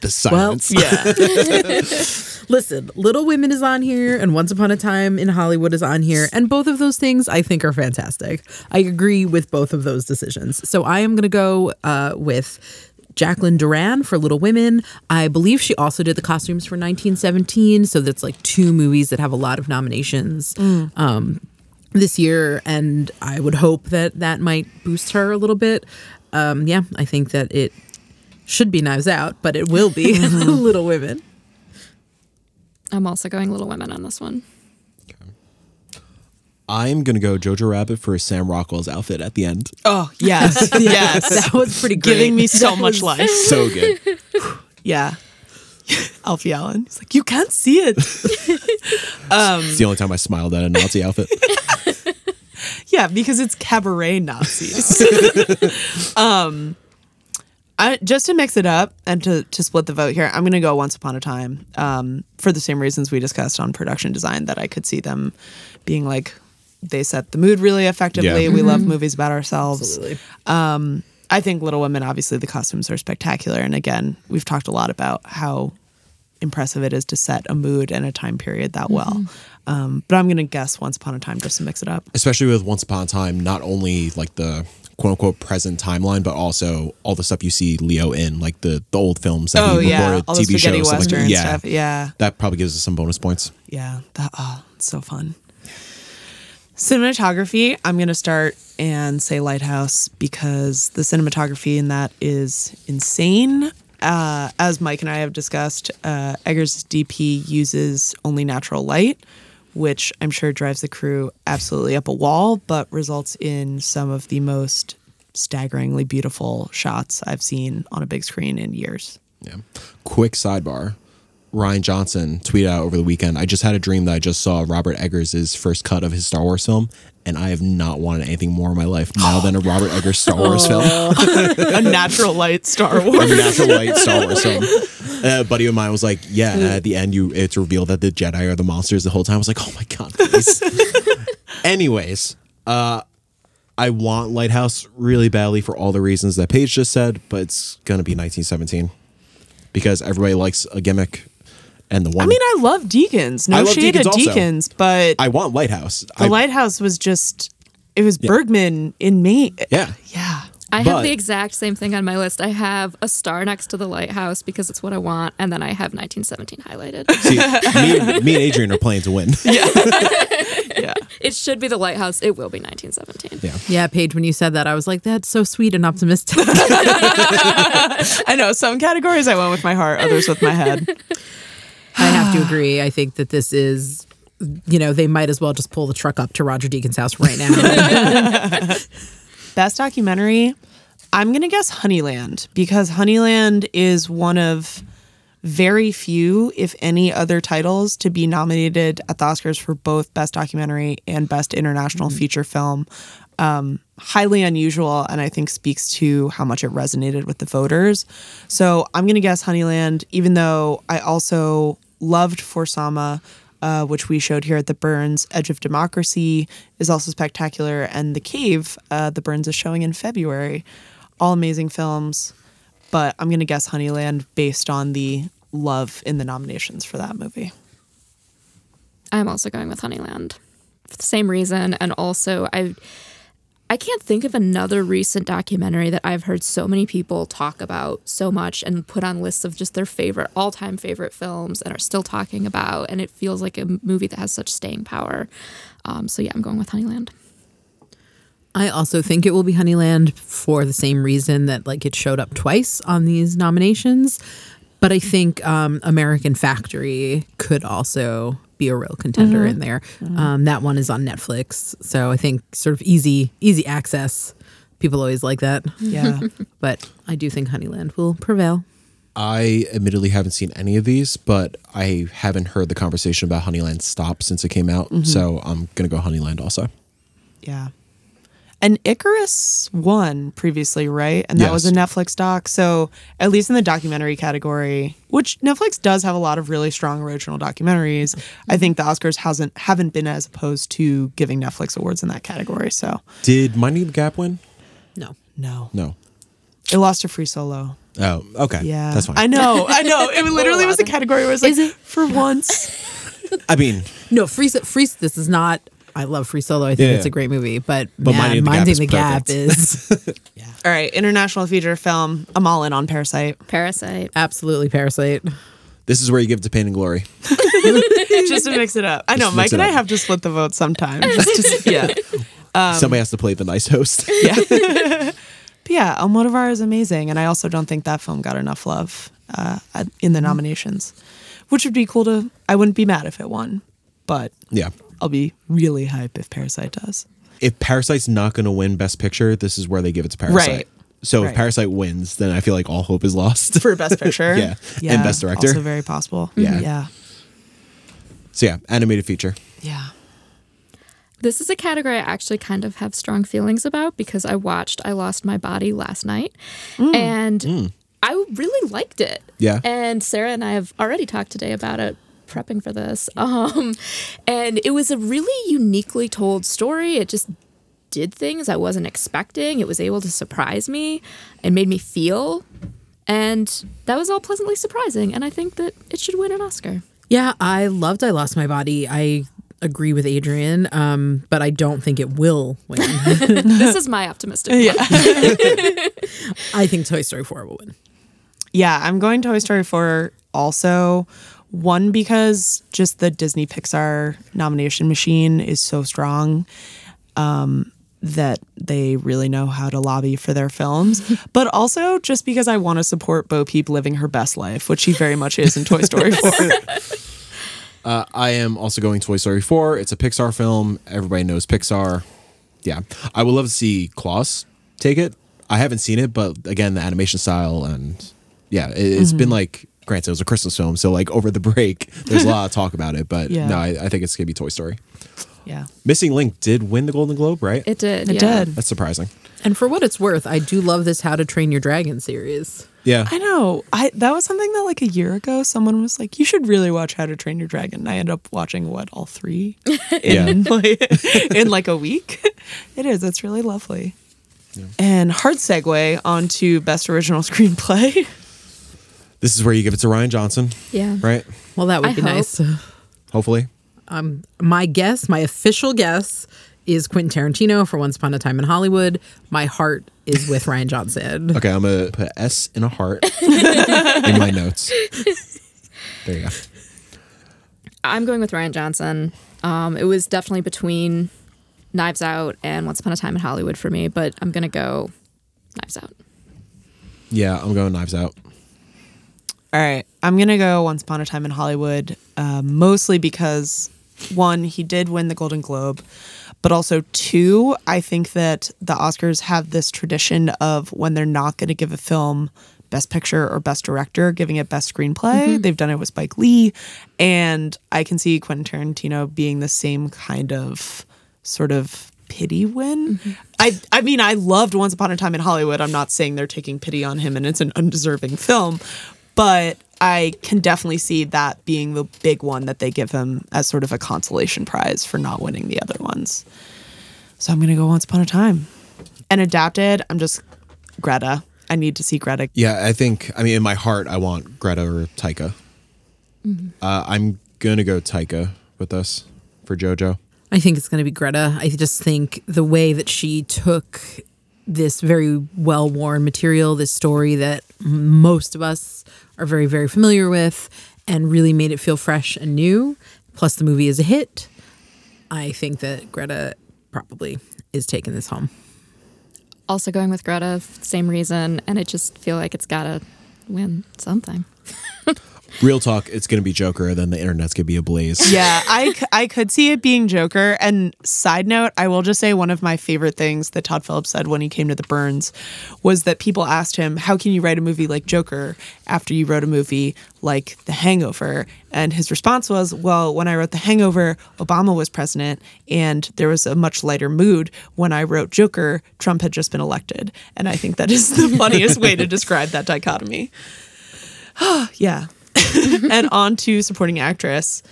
the silence. Yeah. Listen, Little Women is on here, and Once Upon a Time in Hollywood is on here, and both of those things I think are fantastic. I agree with both of those decisions. So I am going to go uh, with Jacqueline Durran for Little Women. I believe she also did the costumes for 1917, so that's like two movies that have a lot of nominations. Um, this year, and I would hope that that might boost her a little bit. Um, yeah, I think that it should be Knives Out, but it will be Little Women. I'm also going Little Women on this one. I'm gonna go Jojo Rabbit for Sam Rockwell's outfit at the end. oh, yes. Yes. That was pretty great. Giving me so much life. So good. Yeah. Alfie Allen. He's like, you can't see it. it's the only time I smiled at a Nazi outfit. yeah, because it's cabaret Nazis. um, I, just to mix it up and to to split the vote here, I'm going to go Once Upon a Time um, for the same reasons we discussed on production design. That I could see them being like they set the mood really effectively. Yeah. We love movies about ourselves. Absolutely. I think Little Women, obviously, the costumes are spectacular. And again, we've talked a lot about how impressive it is to set a mood and a time period that well. Um, but I'm going to guess Once Upon a Time just to mix it up. Especially with Once Upon a Time, not only like the quote unquote present timeline, but also all the stuff you see Leo in, like the, the old films that Oh, he yeah. recorded, All the TV spaghetti shows, stuff like yeah. stuff. Yeah. That probably gives us some bonus points. Yeah. That, oh, it's so fun. Cinematography, I'm going to start and say Lighthouse because the cinematography in that is insane. Uh, as Mike and I have discussed, uh, Eggers' DP uses only natural light, which I'm sure drives the crew absolutely up a wall, but results in some of the most staggeringly beautiful shots I've seen on a big screen in years. Yeah. Quick sidebar. Rian Johnson tweet out over the weekend. I just had a dream that I just saw Robert Eggers' first cut of his Star Wars film, and I have not wanted anything more in my life now than a Robert Eggers Star Wars film. a natural light Star Wars. a natural light Star Wars film. Uh, a buddy of mine was like, "Yeah." At the end, you it's revealed that the Jedi are the monsters the whole time. I was like, "Oh my god!" Please. Anyways, uh, I want Lighthouse really badly for all the reasons that Paige just said, but it's gonna be 1917 because everybody likes a gimmick, and the one I mean, I love Deakins. No I love shade Deakins at also. Deakins, but I want Lighthouse. the I, lighthouse was just it was Bergman in me. yeah. Yeah. I But- have the exact same thing on my list. I have a star next to the lighthouse because it's what I want, and then I have 1917 highlighted. See, me, and- me and Adrian are playing to win. Yeah. it should be the lighthouse. It will be 1917. Yeah. Yeah, Paige, when you said that, I was like, that's so sweet and optimistic. I know some categories I went with my heart, others with my head. I have to agree. I think that this is, you know, they might as well just pull the truck up to Roger Deakins' house right now. Best documentary, I'm going to guess Honeyland because Honeyland is one of very few, if any, other titles to be nominated at the Oscars for both Best Documentary and Best International Feature Film. Um, highly unusual, and I think speaks to how much it resonated with the voters. So I'm going to guess Honeyland, even though I also loved For Sama. Uh, which we showed here at the Burns Edge of Democracy, is also spectacular. And The Cave, uh, the Burns is showing in February. All amazing films, but I'm going to guess Honeyland based on the love in the nominations for that movie. I'm also going with Honeyland for the same reason, and also I. I can't think of another recent documentary that I've heard so many people talk about so much and put on lists of just their favorite, all time favorite films and are still talking about. And it feels like a movie that has such staying power. Um, so, yeah, I'm going with Honeyland. I also think it will be Honeyland for the same reason that like it showed up twice on these nominations. But I think um, American Factory could also be a real contender mm-hmm. in there. Mm-hmm. Um, that one is on Netflix, so I think sort of easy easy access. People always like that. Yeah. But I do think Honeyland will prevail. I admittedly haven't seen any of these, but I haven't heard the conversation about Honeyland stop since it came out. Mm-hmm. So I'm gonna go Honeyland also. yeah. And Icarus won previously, right? And that was a Netflix doc. So, at least in the documentary category, which Netflix does have a lot of really strong original documentaries, I think the Oscars hasn't haven't been as opposed to giving Netflix awards in that category. So, Did Minding the Gap win? No. no. No. It lost to Free Solo. Oh, okay. Yeah. that's fine. I know. I know. It literally was a category where it was like, Is it? for once. I mean, No, Free Free this is not I love Free Solo. I think Yeah. it's a great movie, but, But man, Minding the Gap is the Gap perfect. is All right. International feature film. I'm all in on Parasite. Parasite. absolutely Parasite. this is where you give it to Pain and Glory. just to mix it up. I know. Just Mike mix it and I have to split the vote sometimes. Just to, yeah. Somebody has to play the nice host. Yeah. but yeah, Almodovar is amazing. And I also don't think that film got enough love uh, in the nominations, which would be cool to. I wouldn't be mad if it won, but yeah. I'll be really hype if Parasite does. If Parasite's not going to win Best Picture, this is where they give it to Parasite. Right. So Right. if Parasite wins, then I feel like all hope is lost. For Best Picture. Yeah. And Best Director. Also very possible. Yeah. Mm-hmm. Yeah. so yeah, animated feature. Yeah. This is a category I actually kind of have strong feelings about because I watched I Lost My Body last night mm. and mm. I really liked it. Yeah. And Sarah and I have already talked today about it prepping for this. Um and it was a really uniquely told story. It just did things I wasn't expecting. It was able to surprise me and made me feel and that was all pleasantly surprising and I think that it should win an Oscar. Yeah, I loved I Lost My Body. I agree with Adrian, um, but I don't think it will win. this is my optimistic Yeah. I think Toy Story 4 will win. Yeah, I'm going Toy Story 4 also. One, because just the Disney Pixar nomination machine is so strong um, that they really know how to lobby for their films. but also just because I want to support Bo Peep living her best life, which she very much is in Toy Story 4. Uh, I am also going Toy Story 4. It's a Pixar film. Everybody knows Pixar. Yeah. I would love to see Klaus take it. I haven't seen it, but again, the animation style and yeah, it, it's been like granted, it was a Christmas film, so like over the break, there's a lot of talk about it. But Yeah. no, I, I think it's gonna be Toy Story. Yeah. Missing Link did win the Golden Globe, right? It did. It yeah. did. That's surprising. And for what it's worth, I do love this How to Train Your Dragon series. Yeah. I know. I that was something that like a year ago someone was like, "You should really watch How to Train Your Dragon." And I end up watching what all three in like in like a week. It is. It's really lovely. And hard segue onto best original screenplay. This is where you give it to Rian Johnson, Yeah. right? Well, that would I be hope. nice. Hopefully. Um, My guess, my official guess, is Quentin Tarantino for Once Upon a Time in Hollywood. My heart is with Rian Johnson. Okay, I'm gonna put S in a heart in my notes. There you go. I'm going with Rian Johnson. Um, it was definitely between Knives Out and Once Upon a Time in Hollywood for me, but I'm gonna go Knives Out. Yeah, I'm going Knives Out. All right, I'm gonna go Once Upon a Time in Hollywood, uh, mostly because one, he did win the Golden Globe, but also two, I think that the Oscars have this tradition of when they're not going to give a film Best Picture or Best Director, giving it Best Screenplay. They've done it with Spike Lee, and I can see Quentin Tarantino being the same kind of sort of pity win. I I mean I loved Once Upon a Time in Hollywood. I'm not saying they're taking pity on him and it's an undeserving film, but I can definitely see that being the big one that they give him as sort of a consolation prize for not winning the other ones. So I'm going to go Once Upon a Time. And adapted, I'm just Greta. I need to see Greta. Yeah, I think. I mean, in my heart, I want Greta or Taika. Uh, I'm gonna go Taika with us for JoJo. I think it's going to be Greta. I just think the way that she took this very well worn material, this story that most of us are very, very familiar with, and really made it feel fresh and new. Plus, the movie is a hit. I think that Greta probably is taking this home. Also going with Greta, same reason, and I just feel like it's gotta win something. Real talk, it's gonna be Joker, then the internet's gonna be ablaze. Yeah, I, c- I could see it being Joker. And side note, I will just say one of my favorite things that Todd Phillips said when he came to the Burns was that people asked him, How can you write a movie like Joker after you wrote a movie like The Hangover? And his response was, Well, when I wrote The Hangover, Obama was president, and there was a much lighter mood. When I wrote Joker, Trump had just been elected. And I think that is the funniest way to describe that dichotomy. yeah. and on to supporting actress.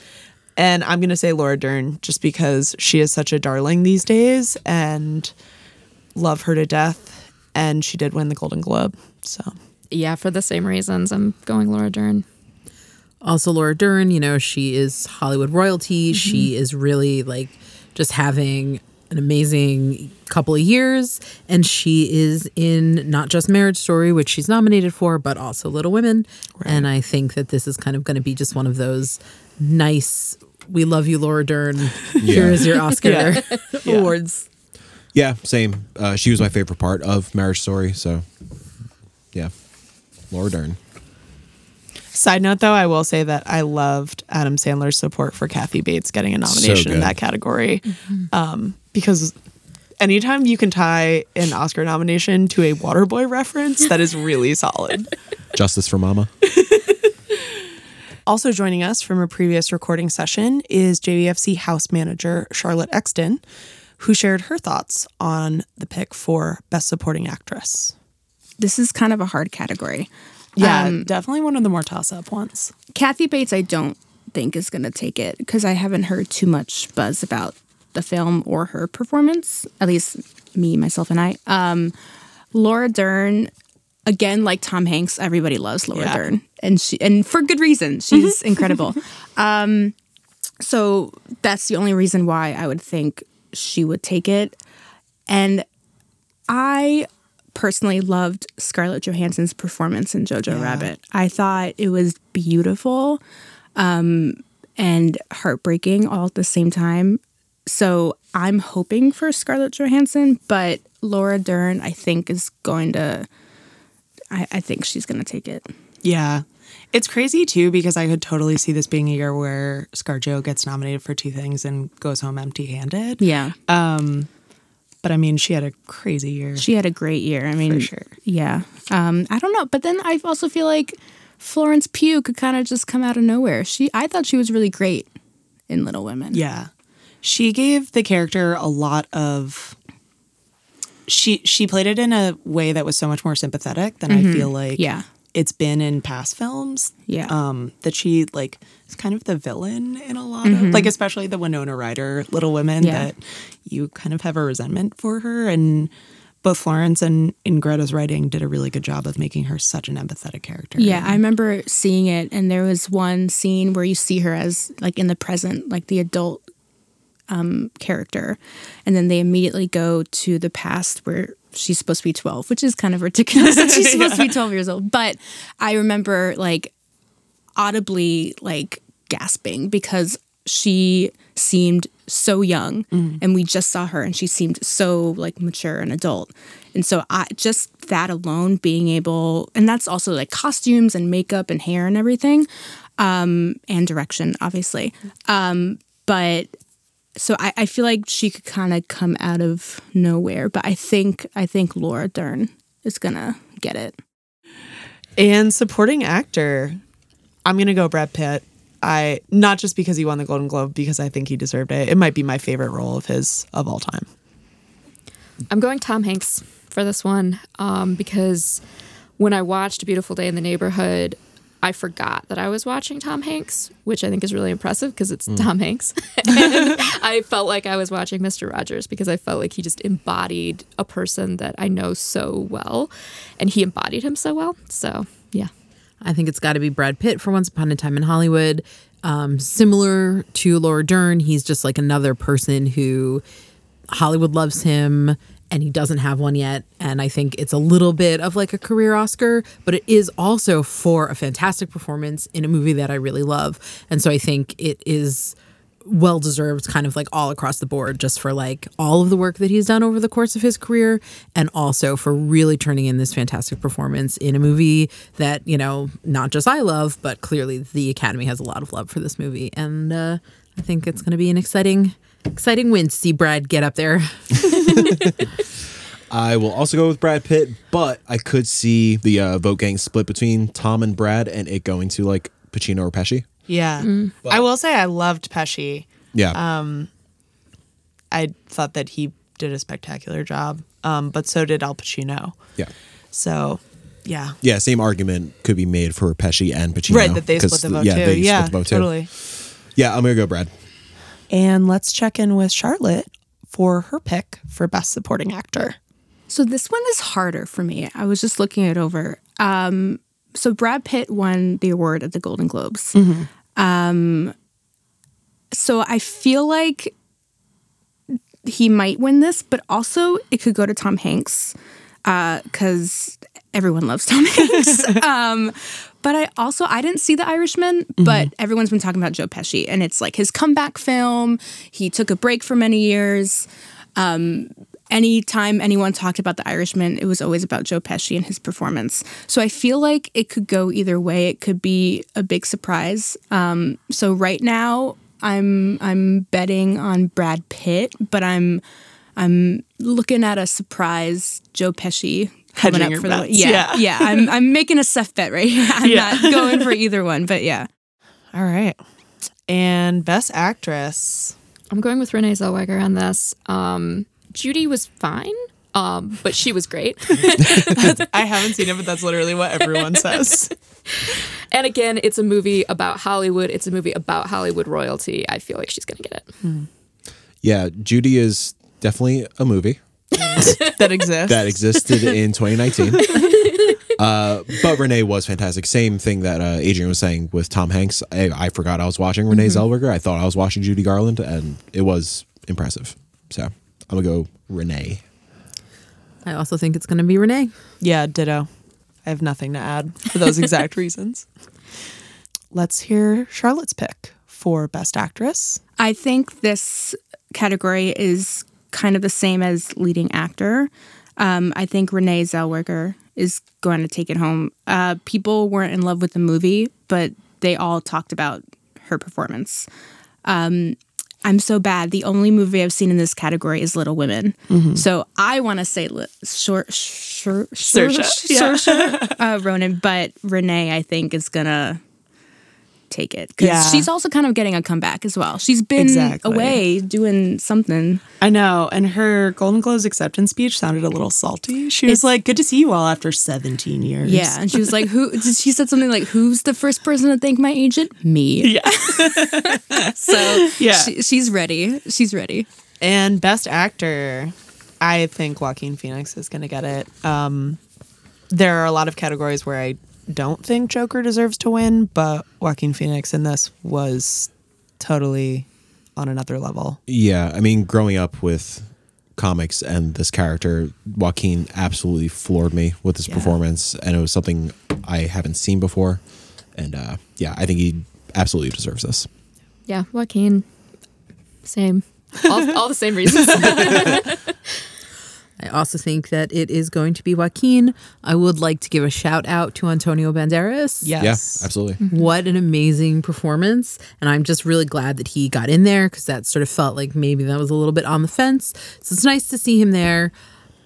And I'm going to say Laura Dern just because she is such a darling these days and love her to death. And she did win the Golden Globe. So, Yeah, for the same reasons, I'm going Laura Dern. Also, Laura Dern, you know, she is Hollywood royalty. She mm-hmm. is really like just having an amazing couple of years. And she is in not just Marriage Story, which she's nominated for, but also Little Women. And I think that this is kind of going to be just one of those nice, we love you, Laura Dern. Here is your Oscar Yeah. awards. Yeah, same. Uh, she was my favorite part of Marriage Story, so yeah, Laura Dern. side note though, I will say that I loved Adam Sandler's support for Kathy Bates getting a nomination in that category. Um, because anytime you can tie an Oscar nomination to a Waterboy reference, that is really solid. Justice for Mama. Also joining us from a previous recording session is JBFC House Manager Charlotte Exton, who shared her thoughts on the pick for Best Supporting Actress. This is kind of a hard category. Yeah, Um, definitely one of the more toss up ones. Kathy Bates, I don't think is going to take it because I haven't heard too much buzz about the film or her performance. At least me, myself, and I. Um, Laura Dern, again, like Tom Hanks, everybody loves Laura Yeah. Dern, and she and for good reason. She's incredible. Um, so that's the only reason why I would think she would take it. And I personally loved Scarlett Johansson's performance in Jojo Rabbit. I thought it was beautiful um, and heartbreaking all at the same time. So I'm hoping for Scarlett Johansson, but Laura Dern, I think, is going to. I, I think she's going to take it. Yeah. It's crazy too because I could totally see this being a year where ScarJo gets nominated for two things and goes home empty handed. Yeah. Um, But I mean, she had a crazy year. She had a great year. I mean, for sure. Yeah. Um, I don't know. But then I also feel like Florence Pugh could kind of just come out of nowhere. She, I thought she was really great in Little Women. Yeah. She gave the character a lot of she she played it in a way that was so much more sympathetic than I feel like Yeah. it's been in past films. Yeah. Um that she like is kind of the villain in a lot of like especially the Winona Ryder Little Women Yeah. that you kind of have a resentment for her and both Florence and in Greta's writing did a really good job of making her such an empathetic character. Yeah, I remember seeing it, and there was one scene where you see her as like in the present, like the adult um, character, and then they immediately go to the past where she's supposed to be twelve, which is kind of ridiculous that she's supposed to be twelve years old. But I remember like audibly like gasping because she seemed so young and we just saw her and she seemed so like mature and adult. And so i just that alone being able and that's also like costumes and makeup and hair and everything um and direction obviously. Um but so i, I feel like she could kind of come out of nowhere but i think i think laura dern is gonna get it And supporting actor, I'm gonna go Brad Pitt. I not just because he won the Golden Globe, because I think he deserved it. It might be my favorite role of his of all time. I'm going Tom Hanks for this one um, because when I watched A Beautiful Day in the Neighborhood, I forgot that I was watching Tom Hanks, which I think is really impressive because it's Tom Hanks. I felt like I was watching Mr. Rogers because I felt like he just embodied a person that I know so well, and he embodied him so well. So, yeah. I think it's got to be Brad Pitt for Once Upon a Time in Hollywood. Um, similar to Laura Dern, he's just like another person who Hollywood loves him and he doesn't have one yet. And I think it's a little bit of like a career Oscar, but it is also for a fantastic performance in a movie that I really love. And so I think it is well deserved kind of like all across the board just for like all of the work that he's done over the course of his career and also for really turning in this fantastic performance in a movie that you know not just I love but clearly the academy has a lot of love for this movie and uh, I think it's going to be an exciting exciting win to see Brad get up there I will also go with Brad Pitt, but I could see the uh, vote getting split between Tom and Brad, and it going to like Pacino or Pesci. Yeah, I will say I loved Pesci. Yeah, I thought that he did a spectacular job, um, but so did Al Pacino. yeah, So, yeah, yeah. Same argument could be made for Pesci and Pacino. right. That they split the vote yeah, too. They yeah, split the vote too. totally. Yeah, I'm gonna go Brad. And let's check in with Charlotte for her pick for best supporting actor. So this one is harder for me. I was just looking it over. Um, so Brad Pitt won the award at the Golden Globes. Um, so I feel like he might win this, but also it could go to Tom Hanks because everyone loves Tom Hanks. um, but I also I didn't see The Irishman, but everyone's been talking about Joe Pesci, and it's like his comeback film. He took a break for many years anytime anyone talked about the Irishman, it was always about Joe Pesci and his performance. So I feel like it could go either way. It could be a big surprise. Um, so right now, I'm I'm betting on Brad Pitt, but I'm I'm looking at a surprise Joe Pesci. Coming Hedging your the bets, yeah, yeah. yeah. I'm I'm making a safe bet right here. I'm Yeah. not going for either one, but yeah. All right. And best actress. I'm going with Renee Zellweger on this. Um, Judy was fine, um, but she was great. I haven't seen it, but that's literally what everyone says. and again, it's a movie about Hollywood. It's a movie about Hollywood royalty. I feel like she's going to get it. Yeah, Judy is definitely a movie that exists. that existed in 2019. Uh, but Renee was fantastic. Same thing that uh, Adrian was saying with Tom Hanks. I, I forgot I was watching Renee Zellweger. I thought I was watching Judy Garland, and it was impressive. So I'm gonna go Renee. I also think it's going to be Renee Yeah, ditto. I have nothing to add for those exact reasons. Let's hear Charlotte's pick for best actress. I think this category is kind of the same as leading actor. Um, I think Renee Zellweger is going to take it home. Uh, people weren't in love with the movie, but they all talked about her performance. Um, I'm so bad. The only movie I've seen in this category is Little Women. So I want to say li- short, short, Saoirse, yeah. Saoirse, uh, Ronan, but Renee, I think, is gonna take it because Yeah. she's also kind of getting a comeback as well. She's been Exactly. away doing something. I know. And her Golden Globes acceptance speech sounded a little salty. She was It's- like, good to see you all after 17 years. Yeah, and she was like, "Who?" She said something like, "Who's the first person to thank my agent? Me." Yeah. So Yeah. she, she's ready. She's ready. And best actor, I think Joaquin Phoenix is going to get it. Um, there are a lot of categories where I don't think Joker deserves to win, but Joaquin Phoenix in this was totally on another level. Yeah, I mean, growing up with comics and this character, Joaquin absolutely floored me with his Yeah. performance, and it was something I haven't seen before. And uh, yeah, I think he absolutely deserves this. Yeah, Joaquin. Same. All, all the same reasons. I also think that it is going to be Joaquin. I would like to give a shout out to Antonio Banderas. Yes. Yeah, absolutely. What an amazing performance. And I'm just really glad that he got in there because that sort of felt like maybe that was a little bit on the fence. So it's nice to see him there.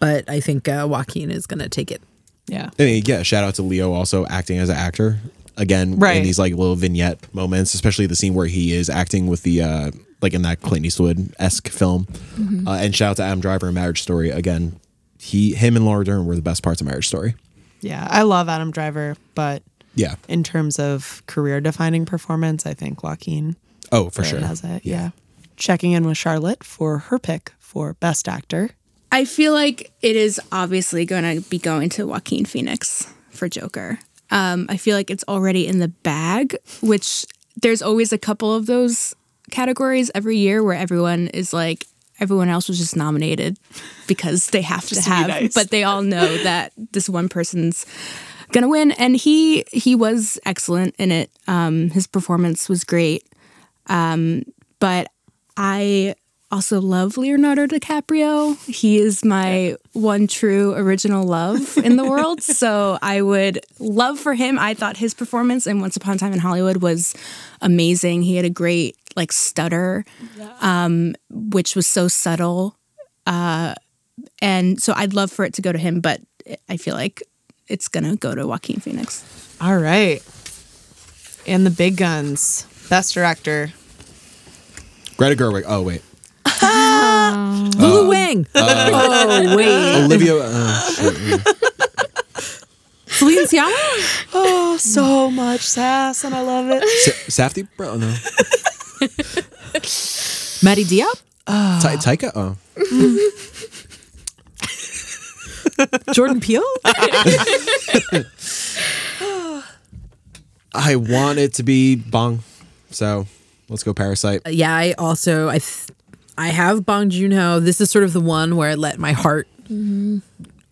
But I think uh, Joaquin is going to take it. Yeah. I mean, yeah, shout out to Leo also acting as an actor again Right. in these like little vignette moments, especially the scene where he is acting with the uh like in that Clint Eastwood esque film. Mm-hmm. Uh, and shout out to Adam Driver in Marriage Story again. He, him, and Laura Dern were the best parts of Marriage Story. Yeah. I love Adam Driver, but Yeah. in terms of career defining performance, I think Joaquin Oh, for sure. has it. Yeah. Checking in with Charlotte for her pick for best actor. I feel like it is obviously going to be going to Joaquin Phoenix for Joker. Um, I feel like it's already in the bag, which there's always a couple of those categories every year where everyone is like, everyone else was just nominated because they have to to have, nice. but they all know that this one person's gonna win, and he he was excellent in it. Um, his performance was great, um, but I also love Leonardo DiCaprio. He is my one true original love in the world. so I would love for him. I thought his performance in Once Upon a Time in Hollywood was amazing. He had a great like stutter, um, which was so subtle. Uh, and so I'd love for it to go to him, but I feel like it's gonna go to Joaquin Phoenix. All right. And the big guns. Best director. Greta Gerwig. Oh, wait. Lulu uh, Wang. Uh, oh, wait. Olivia. Uh, shit, yeah. Celine Sciamma? Oh, so much sass, and I love it. Sa- Safdie? Bro, no. Mati Diop? Ta- ah. Taika? Oh. Jordan Peele? I want it to be Bong. So let's go Parasite. Uh, yeah, I also I th- I have Bong Joon Ho. This is sort of the one where I let my heart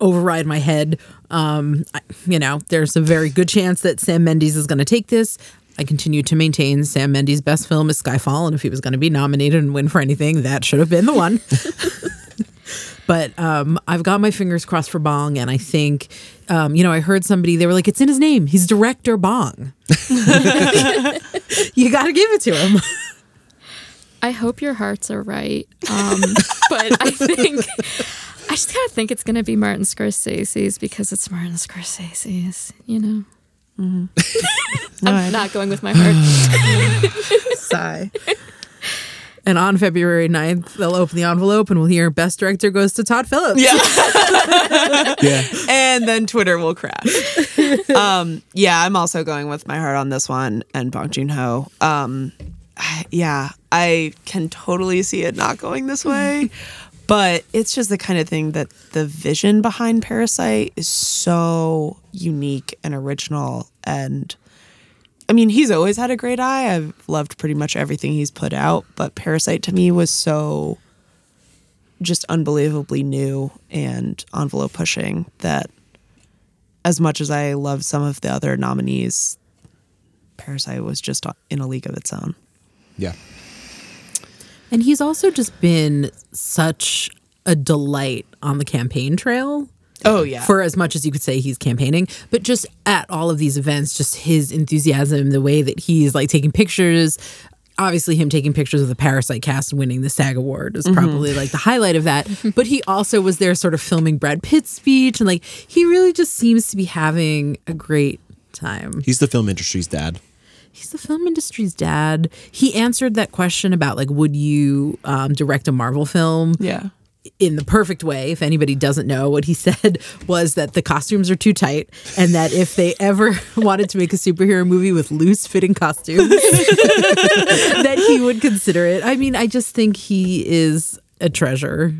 override my head. Um, I, you know, there's a very good chance that Sam Mendes is going to take this. I continue to maintain Sam Mendes' best film is Skyfall, and if he was going to be nominated and win for anything, that should have been the one. but um, I've got my fingers crossed for Bong, and I think, um, you know, I heard somebody they were like, "It's in his name. He's director Bong." you got to give it to him. I hope your hearts are right. Um, but I think I just kind of think it's going to be Martin Scorsese's because it's Martin Scorsese's. You know, I'm not going with my heart. Sigh. And on February 9th, they'll open the envelope and we'll hear Best Director goes to Todd Phillips. Yeah. Yeah. and then Twitter will crash. um, yeah, I'm also going with my heart on this one and Bong Joon Ho. Um, I- yeah, I can totally see it not going this way, but it's just the kind of thing that the vision behind Parasite is so unique and original. And I mean, he's always had a great eye. I've loved pretty much everything he's put out, but Parasite to me was so just unbelievably new and envelope pushing that as much as I love some of the other nominees, Parasite was just in a league of its own. Yeah. And he's also just been such a delight on the campaign trail. Oh yeah. For as much as you could say he's campaigning, but just at all of these events, just his enthusiasm, the way that he's like taking pictures. obviously him taking pictures of the Parasite cast winning the SAG award is mm-hmm. probably like the highlight of that. But he also was there sort of filming Brad Pitt's speech and like he really just seems to be having a great time. He's the film industry's dad. He's the film industry's dad. He answered that question about like would you um, direct a Marvel film? Yeah. in the perfect way. If anybody doesn't know, what he said was that the costumes are too tight, and that if they ever wanted to make a superhero movie with loose fitting costumes, that he would consider it. I mean, I just think he is a treasure.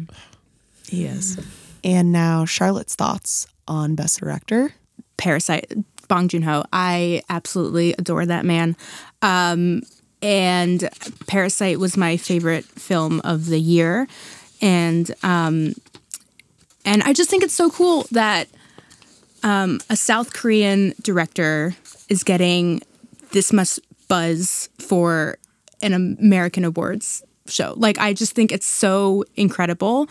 He is. And now Charlotte's thoughts on Best Director. Parasite, Bong Joon Ho. I absolutely adore that man. Um, and Parasite was my favorite film of the year, and um, and I just think it's so cool that um, a South Korean director is getting this much buzz for an American awards show. Like I just think it's so incredible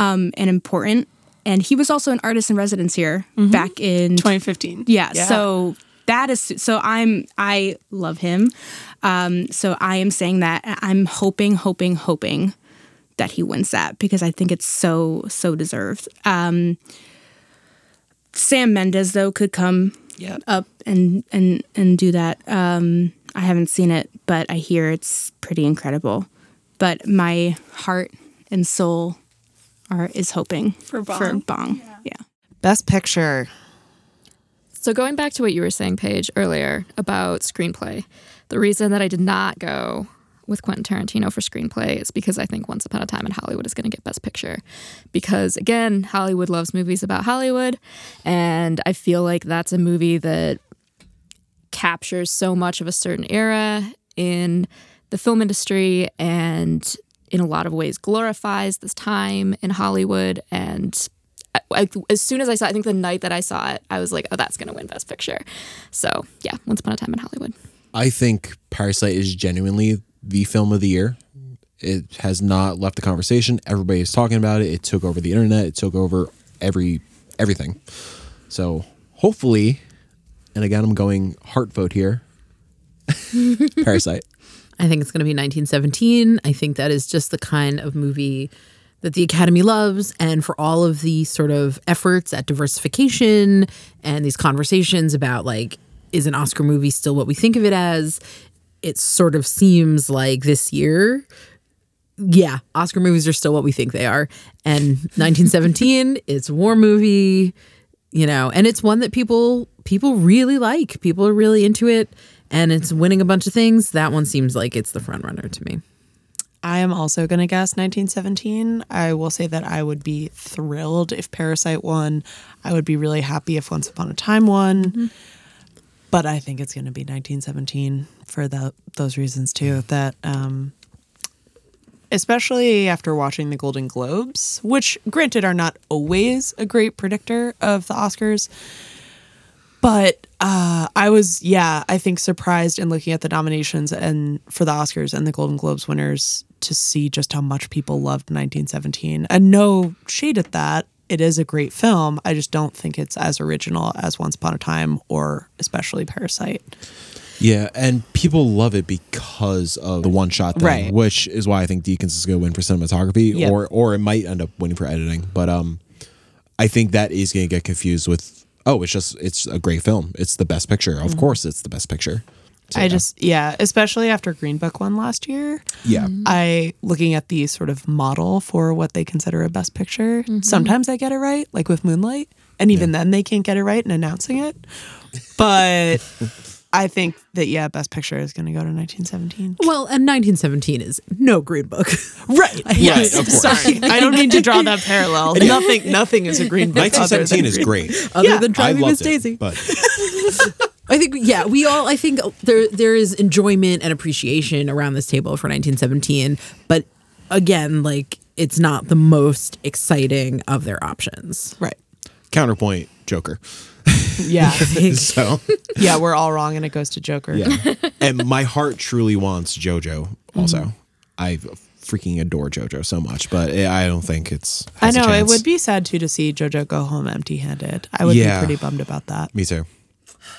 um, and important. And he was also an artist in residence here back in 2015. yeah, So that is so I'm I love him. Um, so I am saying that I'm hoping, hoping, hoping that he wins that because I think it's so so deserved. Um, Sam Mendes though could come Yeah. up and and and do that. Um, I haven't seen it, but I hear it's pretty incredible. But my heart and soul are is hoping for Bong. For Bong. yeah. Best Picture. So going back to what you were saying, Paige, earlier about screenplay, the reason that I did not go with Quentin Tarantino for screenplay is because I think Once Upon a Time in Hollywood is going to get Best Picture. Because again, Hollywood loves movies about Hollywood, and I feel like that's a movie that captures so much of a certain era in the film industry and in a lot of ways glorifies this time in Hollywood and I, I, as soon as I saw, I think the night that I saw it, I was like, "Oh, that's gonna win Best Picture." So yeah, Once Upon a Time in Hollywood. I think Parasite is genuinely the film of the year. It has not left the conversation. Everybody is talking about it. It took over the internet. It took over every everything. So hopefully, and again, I'm going heart vote here. Parasite. I think it's going to be 1917. I think that is just the kind of movie that the Academy loves. And for all of the sort of efforts at diversification and these conversations about like, is an Oscar movie still what we think of it as? It sort of seems like this year, yeah, Oscar movies are still what we think they are. And 1917, it's a war movie, you know, and it's one that people people really like. People are really into it and it's winning a bunch of things. That one seems like it's the front runner to me. I am also going to guess 1917. I will say that I would be thrilled if Parasite won. I would be really happy if Once Upon a Time won. But I think it's going to be 1917 for the, those reasons too. That, um, especially after watching the Golden Globes, which granted are not always a great predictor of the Oscars, but uh, I was, yeah, I think surprised in looking at the nominations and for the Oscars and the Golden Globes winners to see just how much people loved 1917. And no shade at that. It is a great film. I just don't think it's as original as Once Upon a Time or especially Parasite. Yeah, and people love it because of the one shot thing, Right. which is why I think Deakins is going to win for cinematography, Yep. or or it might end up winning for editing. But um, I think that is going to get confused with oh, it's just it's a great film. It's the best picture. Of mm. course, it's the best picture. So, I yeah. just, yeah, especially after Green Book won last year. yeah. Mm-hmm. I looking at the sort of model for what they consider a best picture. Mm-hmm. Sometimes I get it right, like with Moonlight, and even then they can't get it right in announcing it. But I think that yeah, best picture is going to go to 1917. Well, and 1917 is no green book. Right. Yes, of course. Sorry, I don't mean to draw that parallel. Nothing, nothing is a green book. other than 1917 is Green- great. Other Yeah, than driving Miss loved it, Daisy. but I think yeah, we all I think there there is enjoyment and appreciation around this table for 1917, but again, like it's not the most exciting of their options. Right. counterpoint, Joker. Yeah. So yeah, we're all wrong, and it goes to Joker. yeah, and my heart truly wants JoJo. Also, Mm-hmm. I freaking adore JoJo so much, but I don't think it's. I has a know it chance. would be sad too to see JoJo go home empty-handed. I would Yeah. be pretty bummed about that. Me too.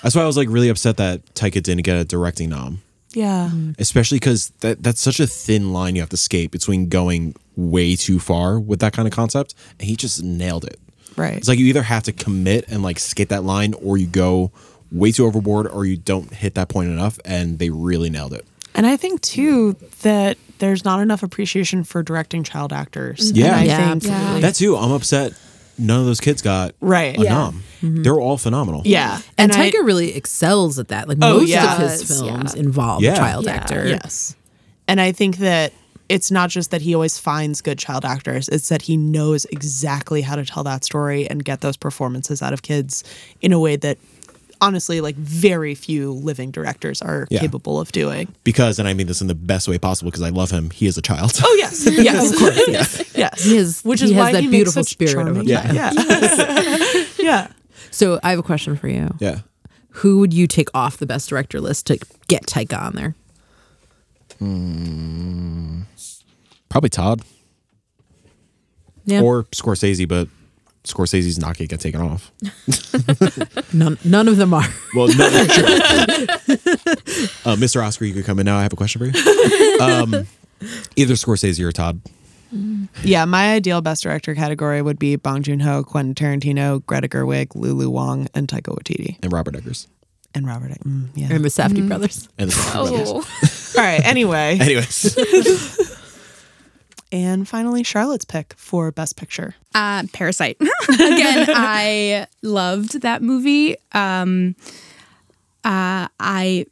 That's why I was like really upset that Taika didn't get a directing nom. Yeah. especially because that that's such a thin line you have to skate between going way too far with that kind of concept, and he just nailed it. Right. It's like you either have to commit and like skate that line, or you go way too overboard, or you don't hit that point enough, and they really nailed it. And I think too that there's not enough appreciation for directing child actors. Mm-hmm. Yeah. And I Yeah, think absolutely. That too, I'm upset. None of those kids got Right. a Yeah. nom. Mm-hmm. They're all phenomenal. Yeah. And, I- Taika really excels at that. Like Oh, most yeah. of his films yeah. involve Yeah. a child Yeah. actor. Yes. And I think that it's not just that he always finds good child actors, it's that he knows exactly how to tell that story and get those performances out of kids in a way that honestly like very few living directors are Yeah. capable of doing. Because, and I mean this in the best way possible, because I love him. He is a child. Oh yes. Yes. of course. Yes. Yes. He is- Which he is has why that he makes beautiful such spirit of a child. Yeah. yeah. So I have a question for you. yeah. Who would you take off the best director list to get Taika on there? Hmm. Probably Todd Yeah. or Scorsese, but Scorsese's not going to get taken off. none none of them are. Well, no, no, sure. uh, Mr. Oscar, you could come in now. I have a question for you. Um, either Scorsese or Todd. Yeah, my ideal best director category would be Bong Joon Ho, Quentin Tarantino, Greta Gerwig, Lulu Wang, and Taika Waititi, and Robert Eggers. and Robert. Egg- Mm, yeah. And the Safdie brothers. And the Safdie brothers. Oh, All right. Anyway, Anyways, and finally, Charlotte's pick for best picture. Uh, Parasite. Again, I loved that movie. Um, uh, I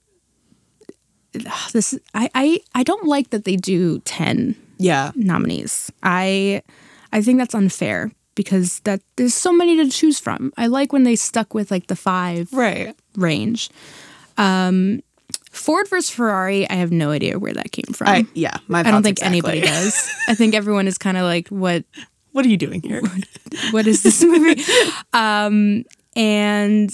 this I, I I don't like that they do ten Yeah. nominees. I I think that's unfair because that there's so many to choose from. I like when they stuck with like the five Right. range. Um, Ford versus Ferrari. I have no idea where that came from. I yeah. My I don't think exactly. anybody does. I think everyone is kind of like, what What are you doing here? what is this movie? um, and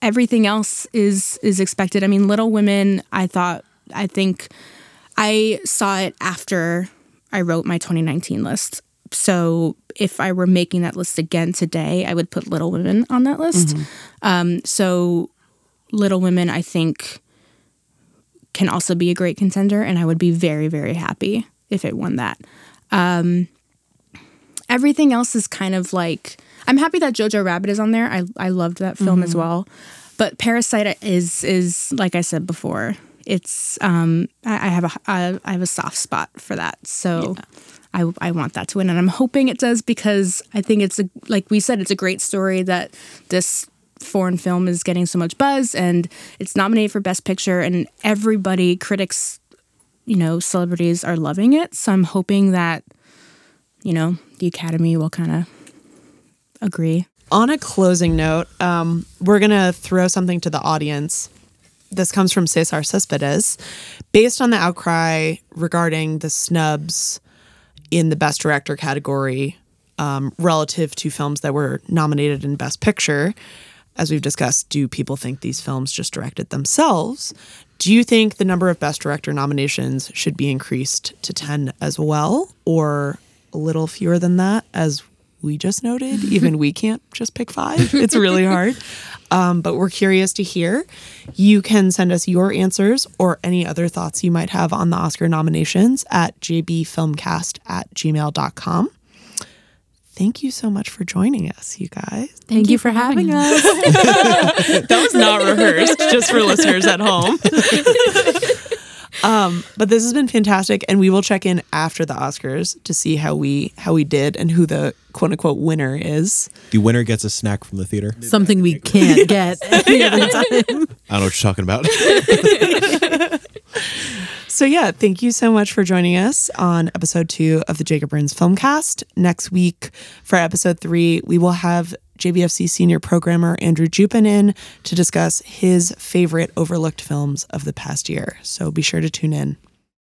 everything else is is expected. I mean, Little Women. I thought. I think I saw it after I wrote my 2019 list. So if I were making that list again today, I would put Little Women on that list. Um, so Little Women, I think, can also be a great contender, and I would be very, very happy if it won that everything else is kind of like I'm happy that Jojo Rabbit is on there. I I loved that film as well. But Parasite is is like I said before. It's um I, I have a I, I have a soft spot for that. So I I want that to win and I'm hoping it does because I think it's a like we said it's a great story that this foreign film is getting so much buzz and it's nominated for best picture and everybody critics you know celebrities are loving it. So I'm hoping that you know, the Academy will kind of agree. On a closing note, um, we're gonna throw something to the audience. This comes from Cesar Cespedes. Based on the outcry regarding the snubs in the Best Director category um, relative to films that were nominated in Best Picture, as we've discussed, do people think these films just directed themselves? Do you think the number of Best Director nominations should be increased to 10 as well, or a little fewer than that, as we just noted? Even we can't just pick five. It's really hard. Um, but we're curious to hear. You can send us your answers or any other thoughts you might have on the Oscar nominations at jbfilmcast at gmail.com. Thank you so much for joining us, you guys. Thank, you for having us. That was not rehearsed, just for listeners at home. um, but this has been fantastic, and we will check in after the Oscars to see how we how we did and who the quote unquote winner is. the winner gets a snack from the theater. Something we can't get any other time. I don't know what you're talking about. So yeah, thank you so much for joining us on episode two of the Jacob Burns Filmcast. Next week for episode three, we will have JBFC senior programmer Andrew Jupin in to discuss his favorite overlooked films of the past year. So be sure to tune in.